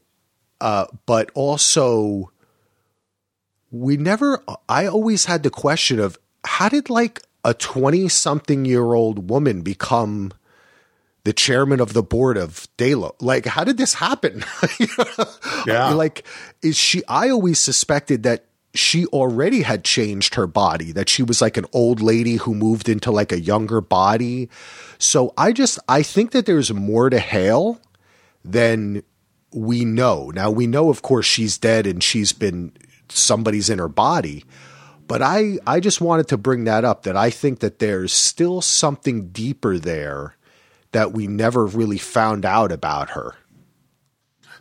Uh, but also we never i always had the question of how did like a 20 something year old woman become the chairman of the board of Delos. Like, how did this happen?
Yeah.
Like, is she, I always suspected that she already had changed her body, that she was like an old lady who moved into like a younger body. So I just, I think that there's more to Hale than we know. Now, we know, of course, she's dead and she's been, somebody's in her body. But I, I just wanted to bring that up that I think that there's still something deeper there that we never really found out about her.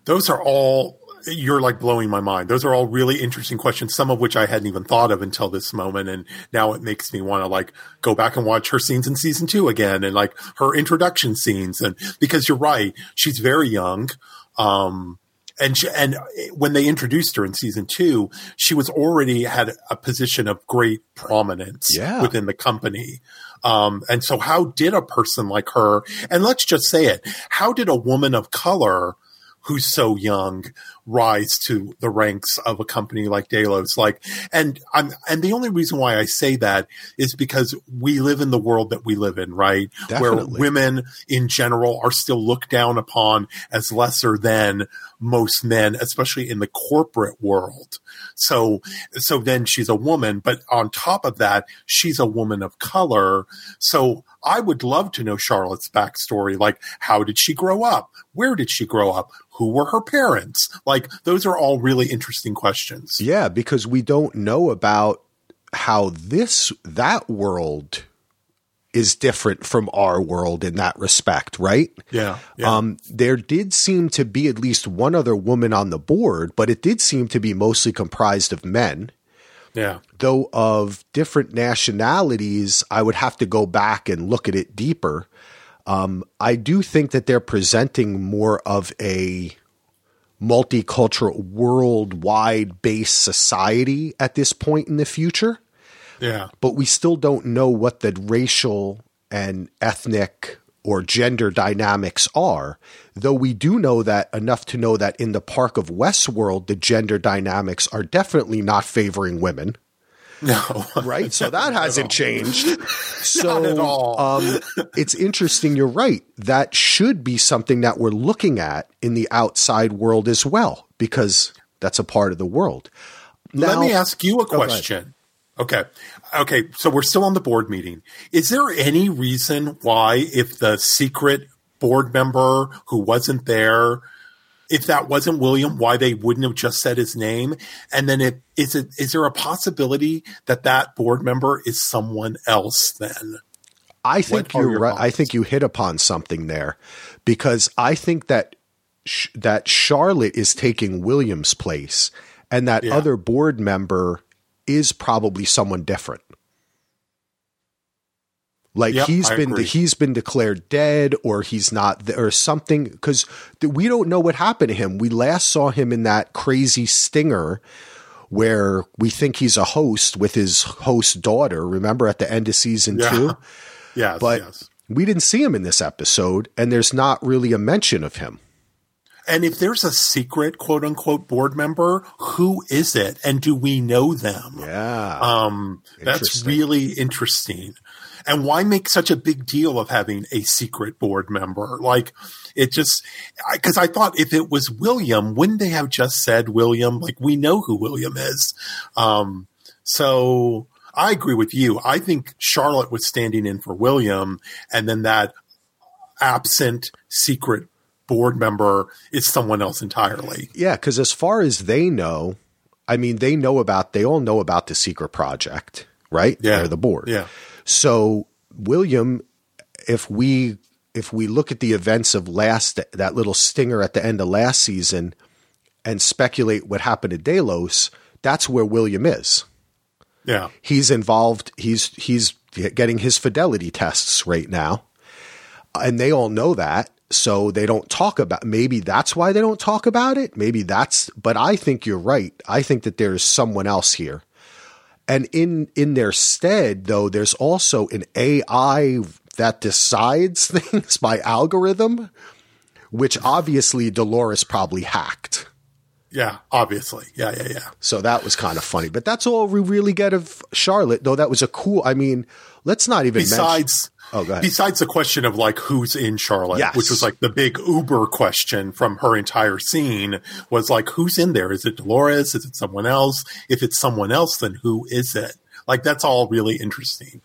Those are all you're like blowing my mind. Those are all really interesting questions, some of which I hadn't even thought of until this moment. And now it makes me want to like go back and watch her scenes in season two again and like her introduction scenes. And because you're right, she's very young. Um, and she, and when they introduced her in season two, she was already had a position of great prominence
Yeah.
within the company. Um, and so how did a person like her, and let's just say it, how did a woman of color who's so young rise to the ranks of a company like Delos. Like, and I'm, and the only reason why I say that is because we live in the world that we live in, right? Where women in general are still looked down upon as lesser than most men, especially in the corporate world. So, so then she's a woman, but on top of that, she's a woman of color. So I would love to know Charlotte's backstory. Like, how did she grow up? Where did she grow up? Who were her parents? Like, those are all really interesting questions.
Yeah, because we don't know about how this that world is different from our world in that respect, right?
Yeah. yeah.
Um, there did seem to be at least one other woman on the board, but it did seem to be mostly comprised of men.
yeah.
Though of different nationalities, I would have to go back and look at it deeper. Um, I do think that they're presenting more of a multicultural, worldwide based society at this point in the future
Yeah.
but we still don't know what the racial and ethnic or gender dynamics are. Though we do know that enough to know that in the Park of Westworld, the gender dynamics are definitely not favoring women,
No.
right? So that hasn't changed. So
at all.
Um, it's interesting. You're right. That should be something that we're looking at in the outside world as well, because that's a part of the world.
Let me ask you a question. Okay. Okay. So we're still on the board meeting. Is there any reason why, if the secret board member who wasn't there, if that wasn't William, why they wouldn't have just said his name? And then it, is it, is there a possibility that that board member is someone else then?
I think
What
you're
your
right. I think you hit upon something there because I think that sh- that Charlotte is taking William's place and that
Yeah.
other board member is probably someone different. Like
Yep,
he's
I
been he's been declared dead or he's not th- or something because we don't know what happened to him. We last saw him in that crazy stinger where we think he's a host with his host daughter. Remember at the end of season
Yeah.
two?
Yes.
But
yes.
we didn't see him in this episode, and there's not really a mention of him.
And if there's a secret quote unquote board member, who is it? And do we know them?
Yeah.
Um, that's really interesting. And why make such a big deal of having a secret board member? Like, it just, because I, thought if it was William, wouldn't they have just said William? Like, we know who William is. Um, so I agree with you. I think Charlotte was standing in for William, and then that absent secret board member is someone else entirely.
Yeah, because as far as they know, I mean, they know about, they all know about the secret project, right?
Yeah.
They're the board.
Yeah.
So William, if we if we look at the events of last that little stinger at the end of last season and speculate what happened to Delos, that's where William is.
Yeah.
He's involved. He's he's getting his fidelity tests right now, and they all know that. So they don't talk about. Maybe that's why they don't talk about it. Maybe that's. But I think you're right. I think that there's someone else here, and in in their stead, though, there's also an AI that decides things by algorithm, which obviously Dolores probably hacked.
Yeah, obviously. Yeah, yeah, yeah.
So that was kind of funny. But that's all we really get of Charlotte, though that was a cool I mean, let's not even
Besides
Oh, go ahead.
Besides the question of like who's in Charlotte,
Yes.
which was like the big Uber question from her entire scene was like who's in there? Is it Dolores? Is it someone else? If it's someone else, then who is it? Like that's all really interesting.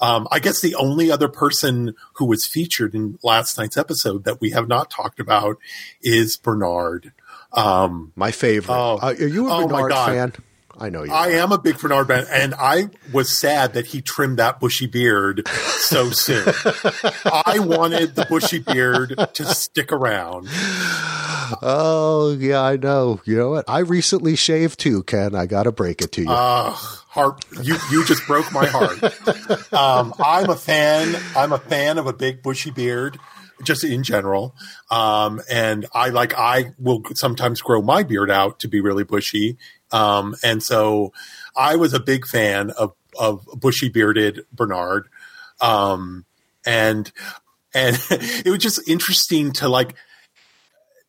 Um, I guess the only other person who was featured in last night's episode that we have not talked about is Bernard. Um,
My favorite.
Oh.
Uh, are you a
Oh, my
Bernard
God.
fan? I know you.
I
are.
am a big Bernard fan, and I was sad that he trimmed that bushy beard so soon. I wanted the bushy beard to stick around.
Oh yeah, I know. You know what? I recently shaved too, Ken. I got to break it to you.
Uh, heart, you you just broke my heart. Um, I'm a fan. I'm a fan of a big bushy beard, just in general. Um, and I like I will sometimes grow my beard out to be really bushy. Um, and so I was a big fan of of bushy bearded Bernard. Um, and and it was just interesting to like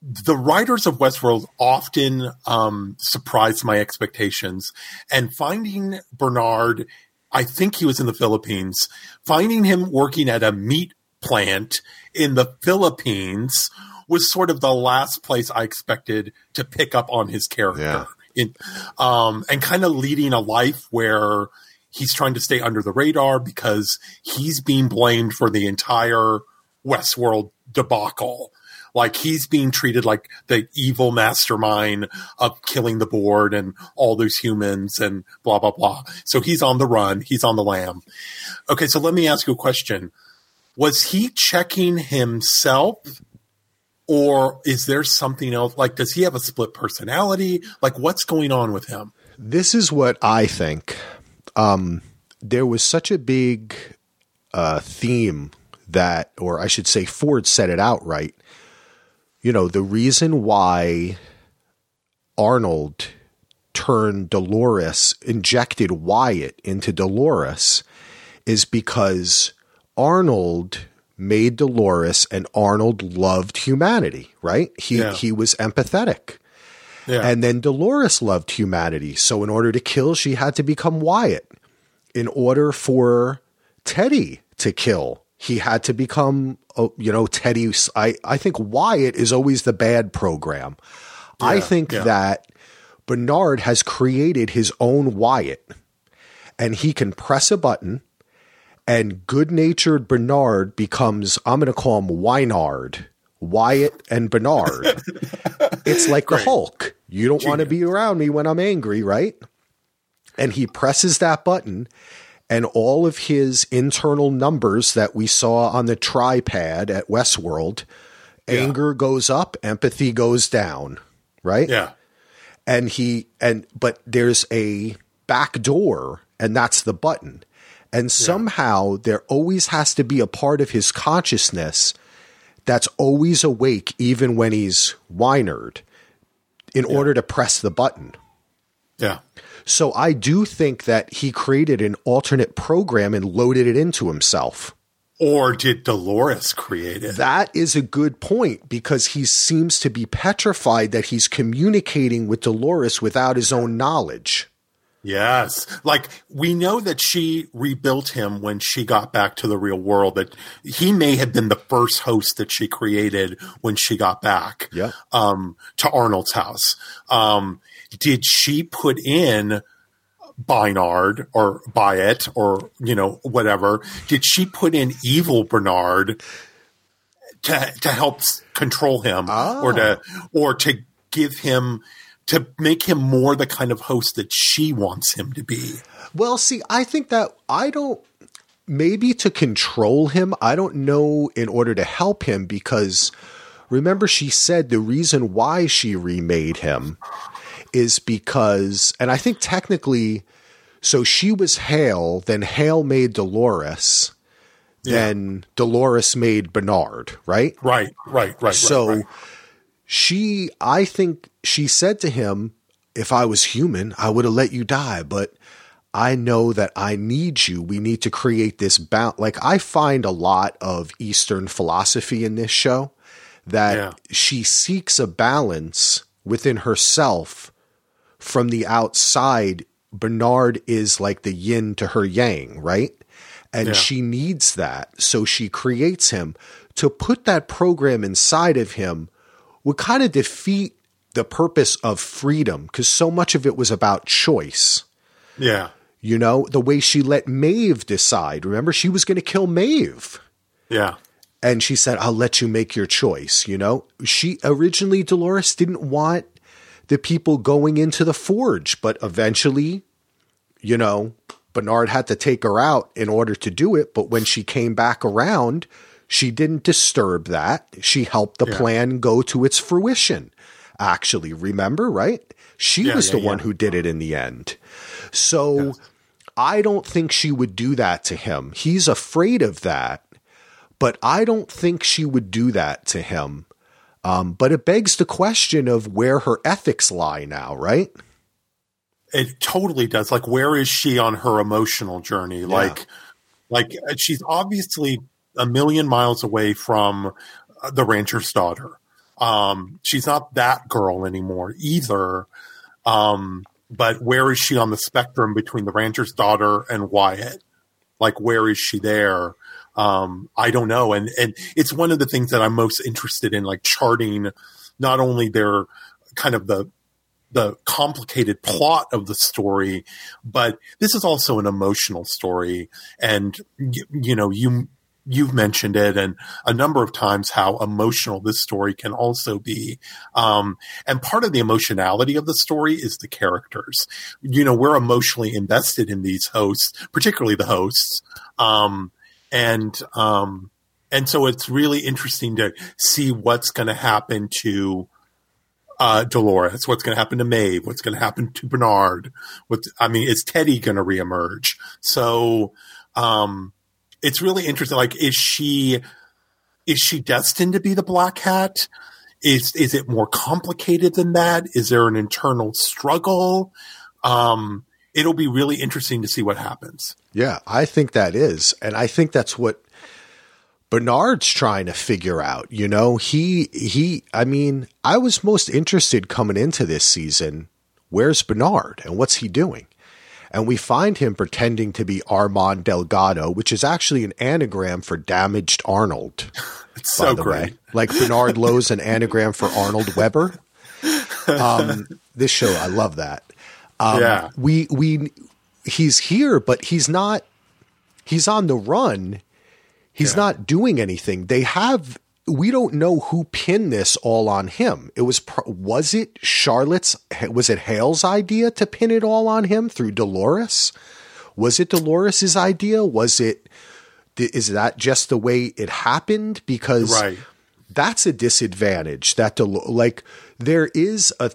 the writers of Westworld often um, surprised my expectations, and finding Bernard, I think he was in the Philippines, finding him working at a meat plant in the Philippines was sort of the last place I expected to pick up on his character.
Yeah.
In, um, and kind of leading a life where he's trying to stay under the radar because he's being blamed for the entire Westworld debacle. Like he's being treated like the evil mastermind of killing the board and all those humans and blah, blah, blah. So he's on the run. He's on the lam. Okay. So let me ask you a question. Was he checking himself or is there something else? Like, does he have a split personality? Like, what's going on with him?
this is what I think. Um, there was such a big uh, theme that, or I should say, Ford said it outright. You know, the reason why Arnold turned Dolores, injected Wyatt into Dolores, is because Arnold made Dolores and Arnold loved humanity, right? He
Yeah.
he was empathetic.
Yeah.
And then Dolores loved humanity. So in order to kill, she had to become Wyatt. In order for Teddy to kill, he had to become, oh, you know, Teddy. I, I think Wyatt is always the bad program. I think
yeah.
that Bernard has created his own Wyatt and he can press a button and good natured Bernard becomes, I'm going to call him Wynard, Wyatt and Bernard. it's like the Hulk. You don't want to be around me when I'm angry, right? And he presses that button, and all of his internal numbers that we saw on the tripod at Westworld anger goes up, empathy goes down, right?
yeah.
and he and but there's a back door and that's the button and somehow there always has to be a part of his consciousness that's always awake even when he's winered in order to press the button.
Yeah.
so i do think that he created an alternate program and loaded it into himself.
Or did Dolores create it?
that is a good point because he seems to be petrified that he's communicating with dolores without his own knowledge
Yes. Like we know that she rebuilt him when she got back to the real world that he may have been the first host that she created when she got back
Yeah.
um to Arnold's house. Um did she put in Bynard or Byatt or you know whatever? Did she put in evil Bernard to to help control him oh. or to or to give him to make him more the kind of host that she wants him to be.
Well, see, I think that I don't maybe to control him. I don't know in order to help him because remember she said the reason why she remade him is because and I think technically so she was Hale, then Hale made Dolores, yeah. then Dolores made Bernard, right?
Right, right, right.
So
right, right.
She, I think she said to him, if I was human, I would have let you die, but I know that I need you. We need to create this balance. Like I find a lot of Eastern philosophy in this show that yeah. she seeks a balance within herself from the outside Bernard is like the yin to her yang, right? And yeah. she needs that. So she creates him. To put that program inside of him would kind of defeat the purpose of freedom because so much of it was about choice.
Yeah.
You know, the way she let Maeve decide. Remember, she was going to kill Maeve.
Yeah.
And she said, I'll let you make your choice. You know, she originally, Dolores didn't want the people going into the forge. But eventually, you know, Bernard had to take her out in order to do it. But when she came back around, she didn't disturb that. She helped the yeah. plan go to its fruition. Actually, remember, right? She yeah, was yeah, the one who did it in the end. So I don't think she would do that to him. He's afraid of that, but I don't think she would do that to him um, but it begs the question of where her ethics lie now, right?
It totally does. Like, where is she on her emotional journey? Like, like she's obviously a million miles away from uh, the rancher's daughter. Um, she's not that girl anymore either. Um, but where is she on the spectrum between the rancher's daughter and Wyatt? Like, where is she there? um, I don't know. And, and it's one of the things that I'm most interested in, like charting not only their kind of the, the complicated plot of the story, but this is also an emotional story. And, you, you know, you, you've mentioned it and a number of times how emotional this story can also be. Um, and part of the emotionality of the story is the characters. You know, we're emotionally invested in these hosts, particularly the hosts. Um, and um, and so it's really interesting to see what's going to happen to uh, Dolores, what's going to happen to Maeve, what's going to happen to Bernard. What I mean, is Teddy going to reemerge? So um, it's really interesting. Like, is she is she destined to be the Black Hat? Is is it more complicated than that? Is there an internal struggle? Um, it'll be really interesting to see what happens.
Yeah, I think that is. And I think that's what Bernard's trying to figure out. You know, he, he, I mean, I was most interested coming into this season. Where's Bernard and what's he doing? And we find him pretending to be Armand Delgado, which is actually an anagram for damaged Arnold.
It's so great. Way.
Like Bernard Lowe's an anagram for Arnold Weber. Um, this show, I love that. Um, yeah. We we he's here, but he's not. He's on the run. He's yeah. not doing anything. They have. We don't know who pinned this all on him. It was was it Charlotte's? Was it Hale's idea to pin it all on him through Dolores? Was it Dolores's idea? Was it? Is that just the way it happened? Because
right.
that's a disadvantage. That Del- like there is a.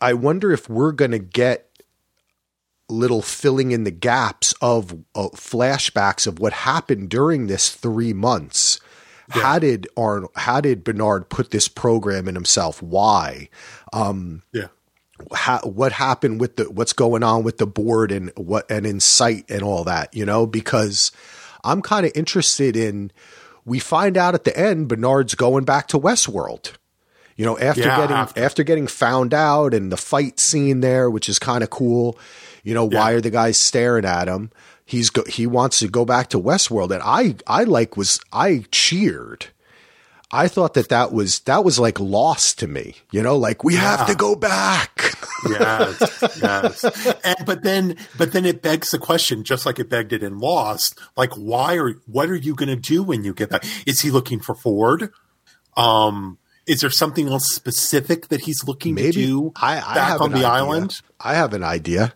I wonder if we're going to get little filling in the gaps of uh, flashbacks of what happened during this three months. Yeah. How did Arnold, how did Bernard put this program in himself? Why? Um,
yeah.
How, what happened with the what's going on with the board and what and Incite and all that you know because i'm kind of interested in we find out at the end bernard's going back to westworld you know after yeah, getting after. after getting found out and the fight scene there which is kind of cool you know, yeah. why are the guys staring at him? He's go- he wants to go back to Westworld, and I I like was I cheered. I thought that that was that was like lost to me. You know, like we yeah. have to go back.
yes, yes. And, but then, but then it begs the question, just like it begged it in Lost. Like, why are what are you going to do when you get back? Is he looking for Ford? Um, is there something else specific that he's looking
Maybe
to do
I, I
back
have
on
an
the
idea.
island?
I have an idea.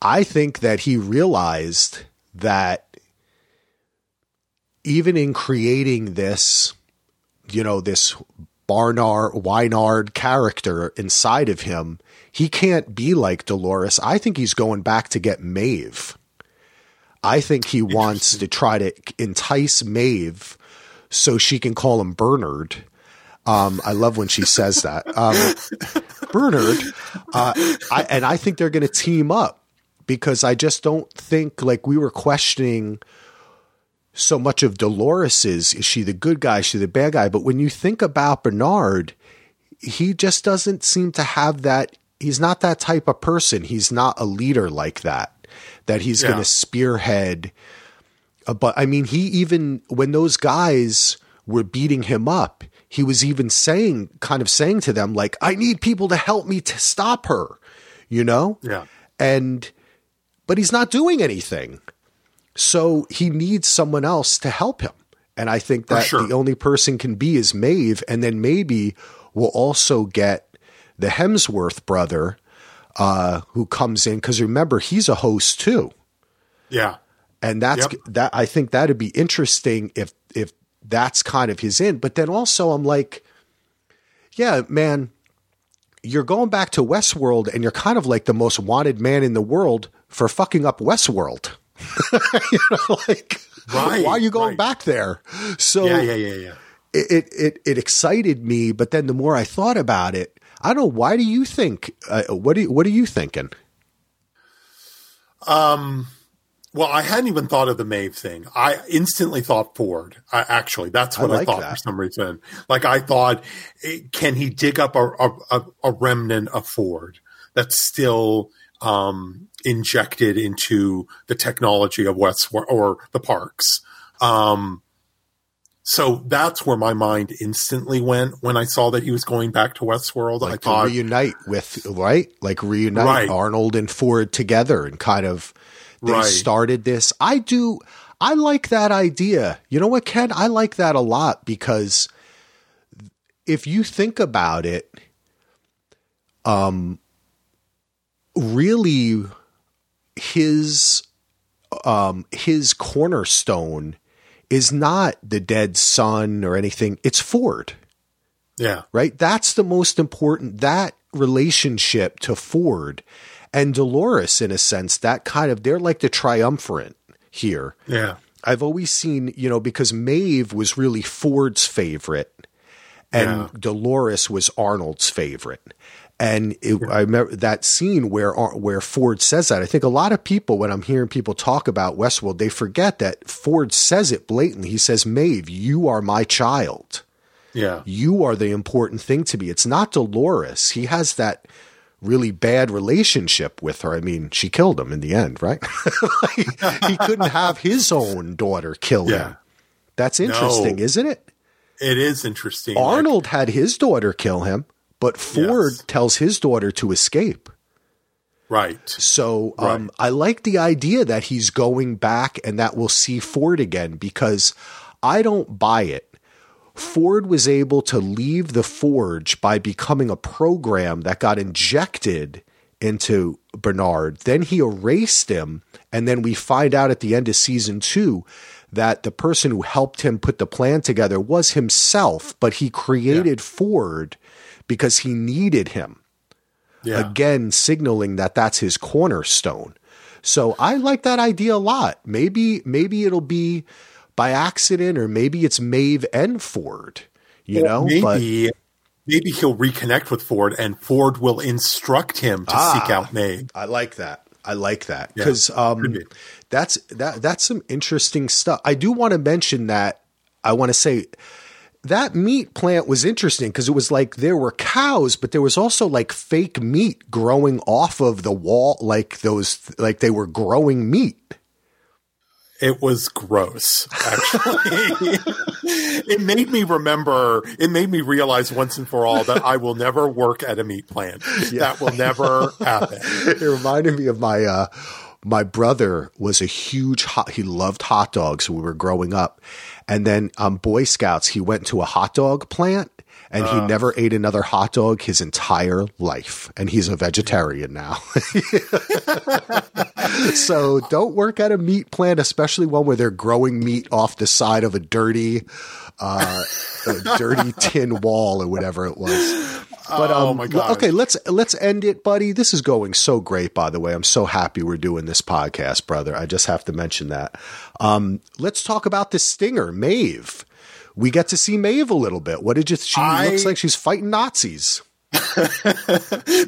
I think that he realized that even in creating this, you know, this Barnard, Weinard character inside of him, he can't be like Dolores. I think he's going back to get Maeve. I think he wants to try to entice Maeve so she can call him Bernard. Um, I love when she says that. Um, Bernard. Uh, I, and I think they're going to team up because I just don't think like we were questioning so much of Dolores's is she the good guy, is she the bad guy? But when you think about Bernard, he just doesn't seem to have that. He's not that type of person. He's not a leader like that. That he's
Yeah.
going to spearhead. But I mean, he even when those guys were beating him up, he was even saying, kind of saying to them, like, "I need people to help me to stop her," you know.
Yeah.
And but he's not doing anything. So he needs someone else to help him. And I think that
sure.
the only person can be is Maeve. And then maybe we'll also get the Hemsworth brother uh, who comes in. Because remember, he's a host too.
Yeah.
And that's
Yep.
that I think that'd be interesting if if that's kind of his in. But then also I'm like, yeah, man, you're going back to Westworld and you're kind of like the most wanted man in the world for fucking up Westworld. you know, like
Right,
why are you going
right.
back there? So
Yeah. Yeah. Yeah. Yeah.
it, it it it excited me, but then the more I thought about it, I don't know. Why do you think? Uh, what do you, what are you thinking? Um.
Well, I hadn't even thought of the Maeve thing. I instantly thought Ford. I, actually, that's what I,
like
thought
that.
for some reason. Like I thought, eh, can he dig up a, a- a remnant of Ford that's still um, injected into the technology of West or the parks? Um, so that's where my mind instantly went when I saw that he was going back to Westworld. I
like to
thought,
reunite with right like reunite
Right.
arnold and ford together and kind of they
Right.
started this i do i like that idea you know what ken i like that a lot because if you think about it um really his um his cornerstone is not the dead son or anything it's ford
yeah,
right? That's the most important, that relationship to Ford and Dolores, in a sense, that kind of, they're like the triumvirate here.
yeah,
I've always seen, you know, because Maeve was really Ford's favorite and
Yeah.
Dolores was Arnold's favorite. And it, I remember that scene where uh, where Ford says that. I think a lot of people, when I'm hearing people talk about Westworld, they forget that Ford says it blatantly. He says, "Maeve, you are my child."
yeah.
you are the important thing to me. It's not Dolores. He has that really bad relationship with her. I mean, she killed him in the end, right? Like, he couldn't have his own daughter kill
Yeah.
him. That's interesting,
No.
isn't it?
It is interesting. Like,
Arnold had his daughter kill him, but Ford
Yes.
tells his daughter to escape.
right.
So um,
Right.
I like the idea that he's going back and that we'll see Ford again because I don't buy it. Ford was able to leave the forge by becoming a program that got injected into Bernard. Then he erased him. And then we find out at the end of season two that the person who helped him put the plan together was himself, but he created Ford because he needed him
Yeah.
again signaling that that's his cornerstone. So I like that idea a lot. Maybe maybe it'll be by accident or maybe it's Maeve and Ford, you know, but
maybe maybe he'll reconnect with Ford, and Ford will instruct him to
Ah.
seek out Maeve.
I like that. I like that because
could
um,
be.
that's that that's some interesting stuff. I do want to mention that. I want to say that meat plant was interesting because it was like there were cows, but there was also like fake meat growing off of the wall, like those like they were growing meat.
It was gross, actually. it made me remember, it made me realize once and for all that I will never work at a meat plant. That will never happen.
it reminded me of my uh my brother was a huge hot, he loved hot dogs when we were growing up. And then um, Boy Scouts, he went to a hot dog plant and he never ate another hot dog his entire life. And he's a vegetarian now. so don't work at a meat plant, especially one where they're growing meat off the side of a dirty, uh, a dirty tin wall or whatever it was. But um,
Oh, my God.
okay, let's let's end it, buddy. This is going so great, by the way. I'm so happy we're doing this podcast, brother. I just have to mention that. Um, let's talk about this stinger, Maeve. We get to see Maeve a little bit. What did you? She
I-
looks like she's fighting Nazis.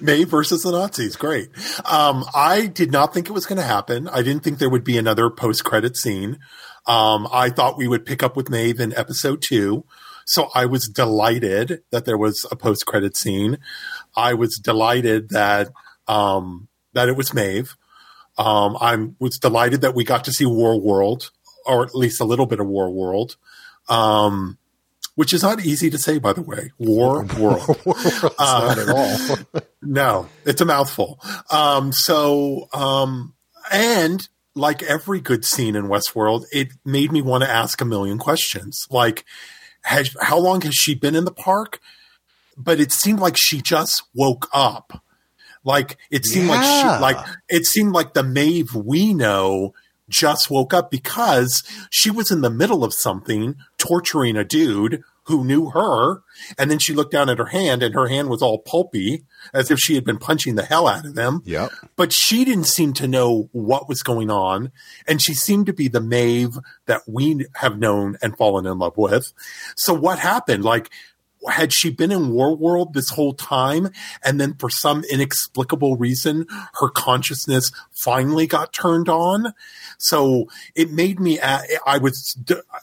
May versus the Nazis. Great. Um, I did not think it was going to happen. I didn't think there would be another post credit scene. Um, I thought we would pick up with Maeve in episode two. So I was delighted that there was a post credit scene. I was delighted that, um, that it was Maeve. Um, I was delighted that we got to see War World, or at least a little bit of War World. Um, which is not easy to say, by the way. War World.
It's not at all.
No, it's a mouthful. Um, so, um, and like every good scene in Westworld, it made me want to ask a million questions. Like, has, how long has she been in the park? But it seemed like she just woke up. Like it seemed like she, like it seemed like the Maeve we know just woke up because she was in the middle of something, torturing a dude who knew her, and then she looked down at her hand, and her hand was all pulpy, as if she had been punching the hell out of them.
Yep.
But she didn't seem to know what was going on, and she seemed to be the Maeve that we have known and fallen in love with. So what happened? Like, had she been in War World this whole time, and then for some inexplicable reason, her consciousness finally got turned on? So it made me. i was,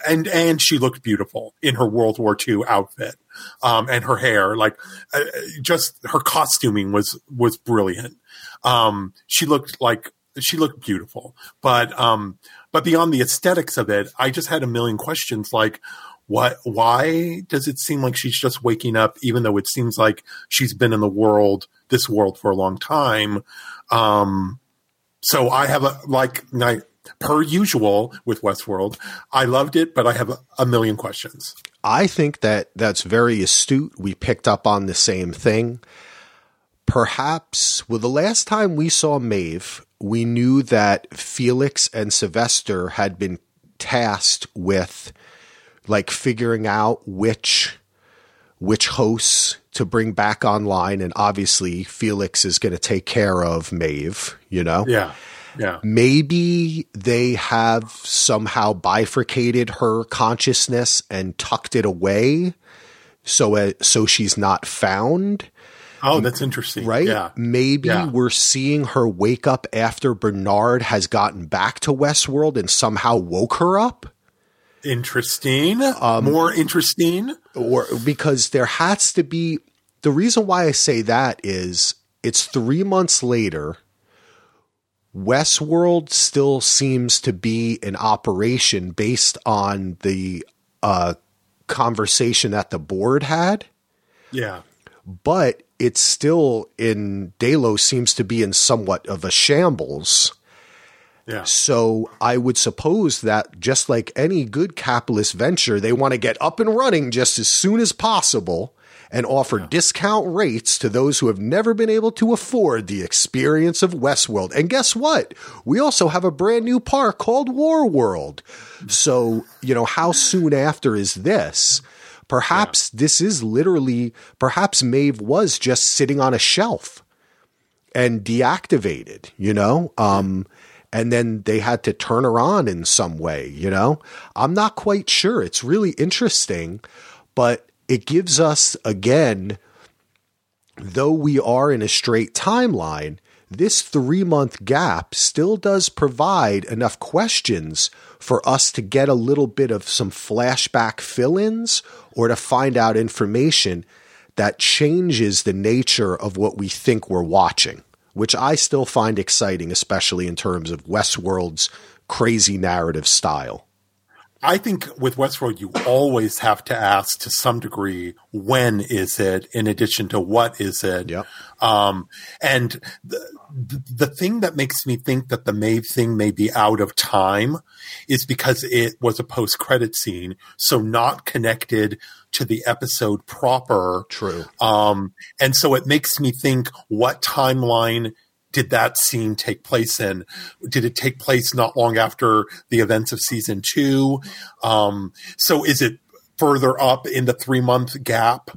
and and she looked beautiful in her World War II outfit, um, and her hair, like, uh, just her costuming was was brilliant. Um, she looked like she looked beautiful, but um, but beyond the aesthetics of it, I just had a million questions like. What? Why does it seem like she's just waking up, even though it seems like she's been in the world, this world, for a long time? Um, so I have a like I, per usual with Westworld. I loved it, but I have a, a million questions.
I think that that's very astute. We picked up on the same thing. Perhaps, well, the last time we saw Maeve, we knew that Felix and Sylvester had been tasked with like figuring out which which hosts to bring back online and obviously Felix is going to take care of Maeve, you know.
Yeah, yeah,
Maybe they have somehow bifurcated her consciousness and tucked it away so uh, so she's not found,
Oh, that's interesting.
right?
Yeah,
Maybe
Yeah.
we're seeing her wake up after Bernard has gotten back to Westworld and somehow woke her up.
Interesting.
Um,
More interesting.
or because there has to be the reason why I say that is it's three months later. Westworld still seems to be in operation based on the uh, conversation that the board had,
Yeah,
but it's still in Delos seems to be in somewhat of a shambles.
Yeah,
So I would suppose that just like any good capitalist venture, they want to get up and running just as soon as possible and offer discount rates to those who have never been able to afford the experience of Westworld. And guess what? We also have a brand new park called War World. So, you know, how soon after is this? Perhaps this is literally, perhaps Maeve was just sitting on a shelf and deactivated, you know? Um, and then they had to turn her on in some way, you know? I'm not quite sure. It's really interesting, but it gives us, again, though we are in a straight timeline, this three month gap still does provide enough questions for us to get a little bit of some flashback fill ins or to find out information that changes the nature of what we think we're watching, which I still find exciting, especially in terms of Westworld's crazy narrative style.
I think with Westworld, you always have to ask to some degree, when is it in addition to what is it?
Yep.
Um, and the, the, the thing that makes me think that the Maeve thing may be out of time is because it was a post credit scene. So not connected to the episode proper.
True.
Um, and so it makes me think what timeline did that scene take place in? Did it take place not long after the events of season two? Um, so is it further up in the three month gap?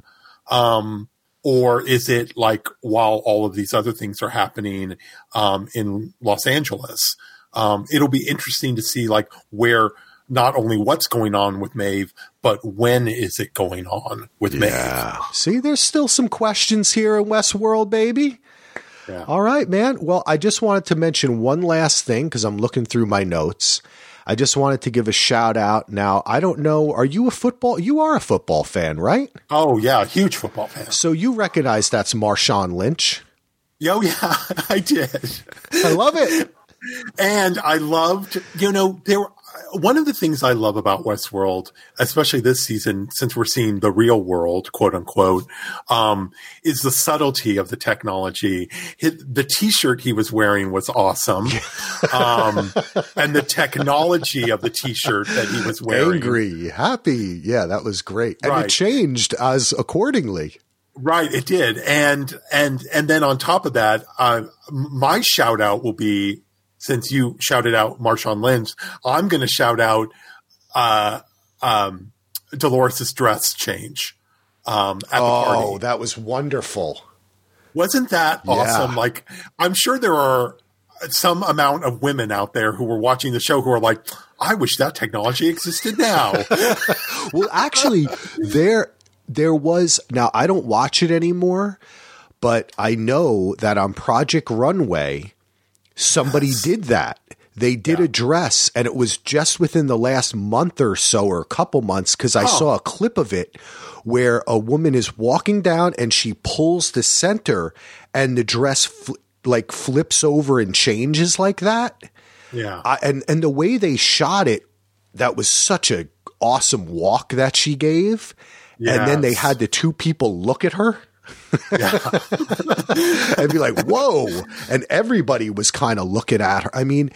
Um, or is it like while all of these other things are happening um, in Los Angeles? Um, it'll be interesting to see like where not only what's going on with Maeve, but when is it going on with yeah. Maeve?
See, there's still some questions here in Westworld, baby. Yeah. All right, man. Well, I just wanted to mention one last thing because I'm looking through my notes. I just wanted to give a shout out. Now, I don't know, are you a football? You are a football fan, right?
Oh, yeah, huge football fan.
So you recognize that's Marshawn Lynch?
Oh, yeah, I did.
I love it.
and I loved, you know, there one of the things I love about Westworld, especially this season, since we're seeing the real world, quote unquote, um, is the subtlety of the technology. His, the T-shirt he was wearing was awesome, um, and the technology of the T-shirt that he was wearing,
angry, happy, yeah, that was great, and right. it changed as accordingly.
Right, it did, and and and then on top of that, uh, my shout out will be since you shouted out Marshawn Lynch, I'm going to shout out uh, um, Dolores' dress change um, at oh, the party. Oh,
that was wonderful.
Wasn't that yeah. awesome? Like, I'm sure there are some amount of women out there who were watching the show who are like, I wish that technology existed now.
well, actually, there there was now I don't watch it anymore, but I know that on Project Runway somebody yes. did that. They did yeah. a dress, and it was just within the last month or so, or a couple months, because I oh. saw a clip of it where a woman is walking down and she pulls the center, and the dress fl- like flips over and changes like that.
Yeah,
I, and and the way they shot it, that was such a awesome walk that she gave. Yes. And then they had the two people look at her and be like, whoa. And everybody was kind of looking at her. I mean,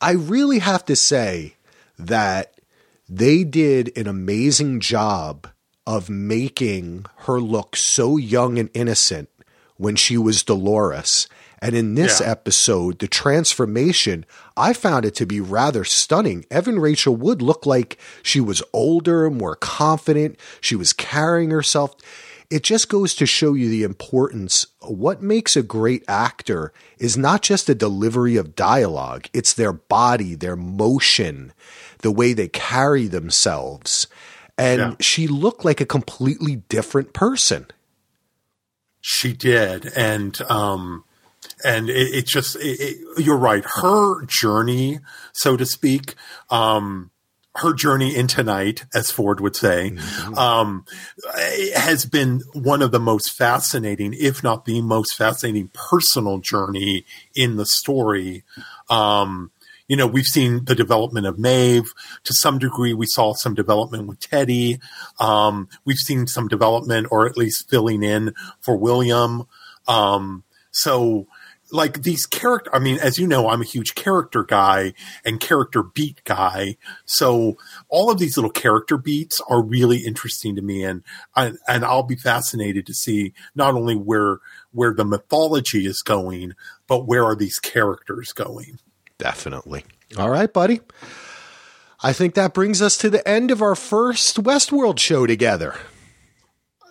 I really have to say that they did an amazing job of making her look so young and innocent when she was Dolores. And in this yeah. episode, the transformation, I found it to be rather stunning. Evan Rachel Wood looked like she was older, more confident. She was carrying herself it just goes to show you the importance. What makes a great actor is not just the delivery of dialogue, it's their body, their motion, the way they carry themselves. And yeah. she looked like a completely different person.
She did. And, um, and it, it just, it, it, you're right. Her journey, so to speak, um, her journey into night, as Ford would say, mm-hmm. um, has been one of the most fascinating, if not the most fascinating personal journey in the story. Um, you know, we've seen the development of Maeve. To some degree, we saw some development with Teddy. Um, we've seen some development, or at least filling in for William. Um, so, like these character i mean as you know i'm a huge character guy and character beat guy. So all of these little character beats are really interesting to me. And and i'll be fascinated to see not only where where the mythology is going but where are these characters going.
Definitely. All right buddy. I think that brings us to the end of our first westworld show together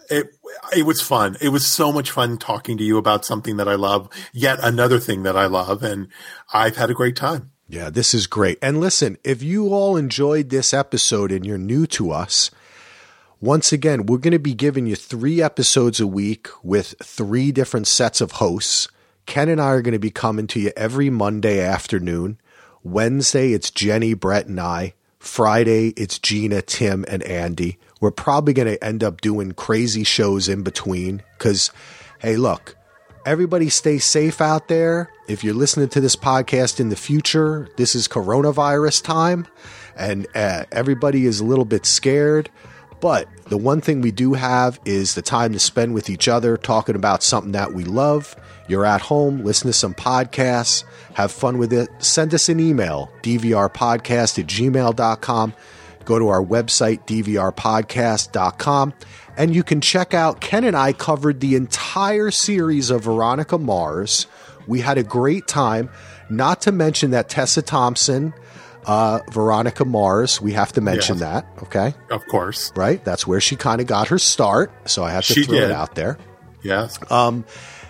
it it was fun. It was so much fun talking to you about something that I love, yet another thing that I love, and I've had a great time.
Yeah, this is great. And listen, if you all enjoyed this episode and you're new to us, once again, we're going to be giving you three episodes a week with three different sets of hosts. Ken and I are going to be coming to you every Monday afternoon. Wednesday, it's Jenny, Brett, and I. Friday, it's Gina, Tim, and Andy. We're probably going to end up doing crazy shows in between because, hey, look, Everybody stay safe out there. If you're listening to this podcast in the future, this is coronavirus time and uh, everybody is a little bit scared. But the one thing we do have is the time to spend with each other, talking about something that we love. You're at home, listen to some podcasts, have fun with it. Send us an email, dvrpodcast at gmail.com. Go to our website, dvrpodcast.com, and you can check out. Ken and I covered the entire series of Veronica Mars. We had a great time, not to mention that Tessa Thompson uh, Veronica Mars. We have to mention
Yes.
that, okay?
Of course.
Right? That's where she kind of got her start. So I have to
She
throw it out there.
Yes.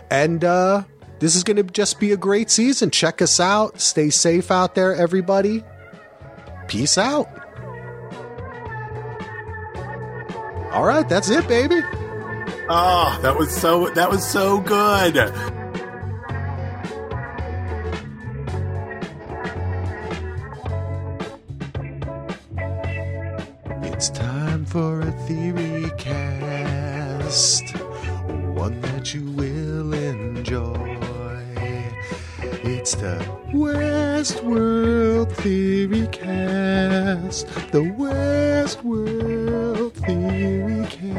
And uh, this is going to just be a great season. Check us out. Stay safe out there, everybody. Peace out. All right, that's it, baby.
Oh, that was so that was so good.
It's time for a theory cast, one that you will enjoy. It's the Westworld Theory Cast. The Westworld Theory Cast.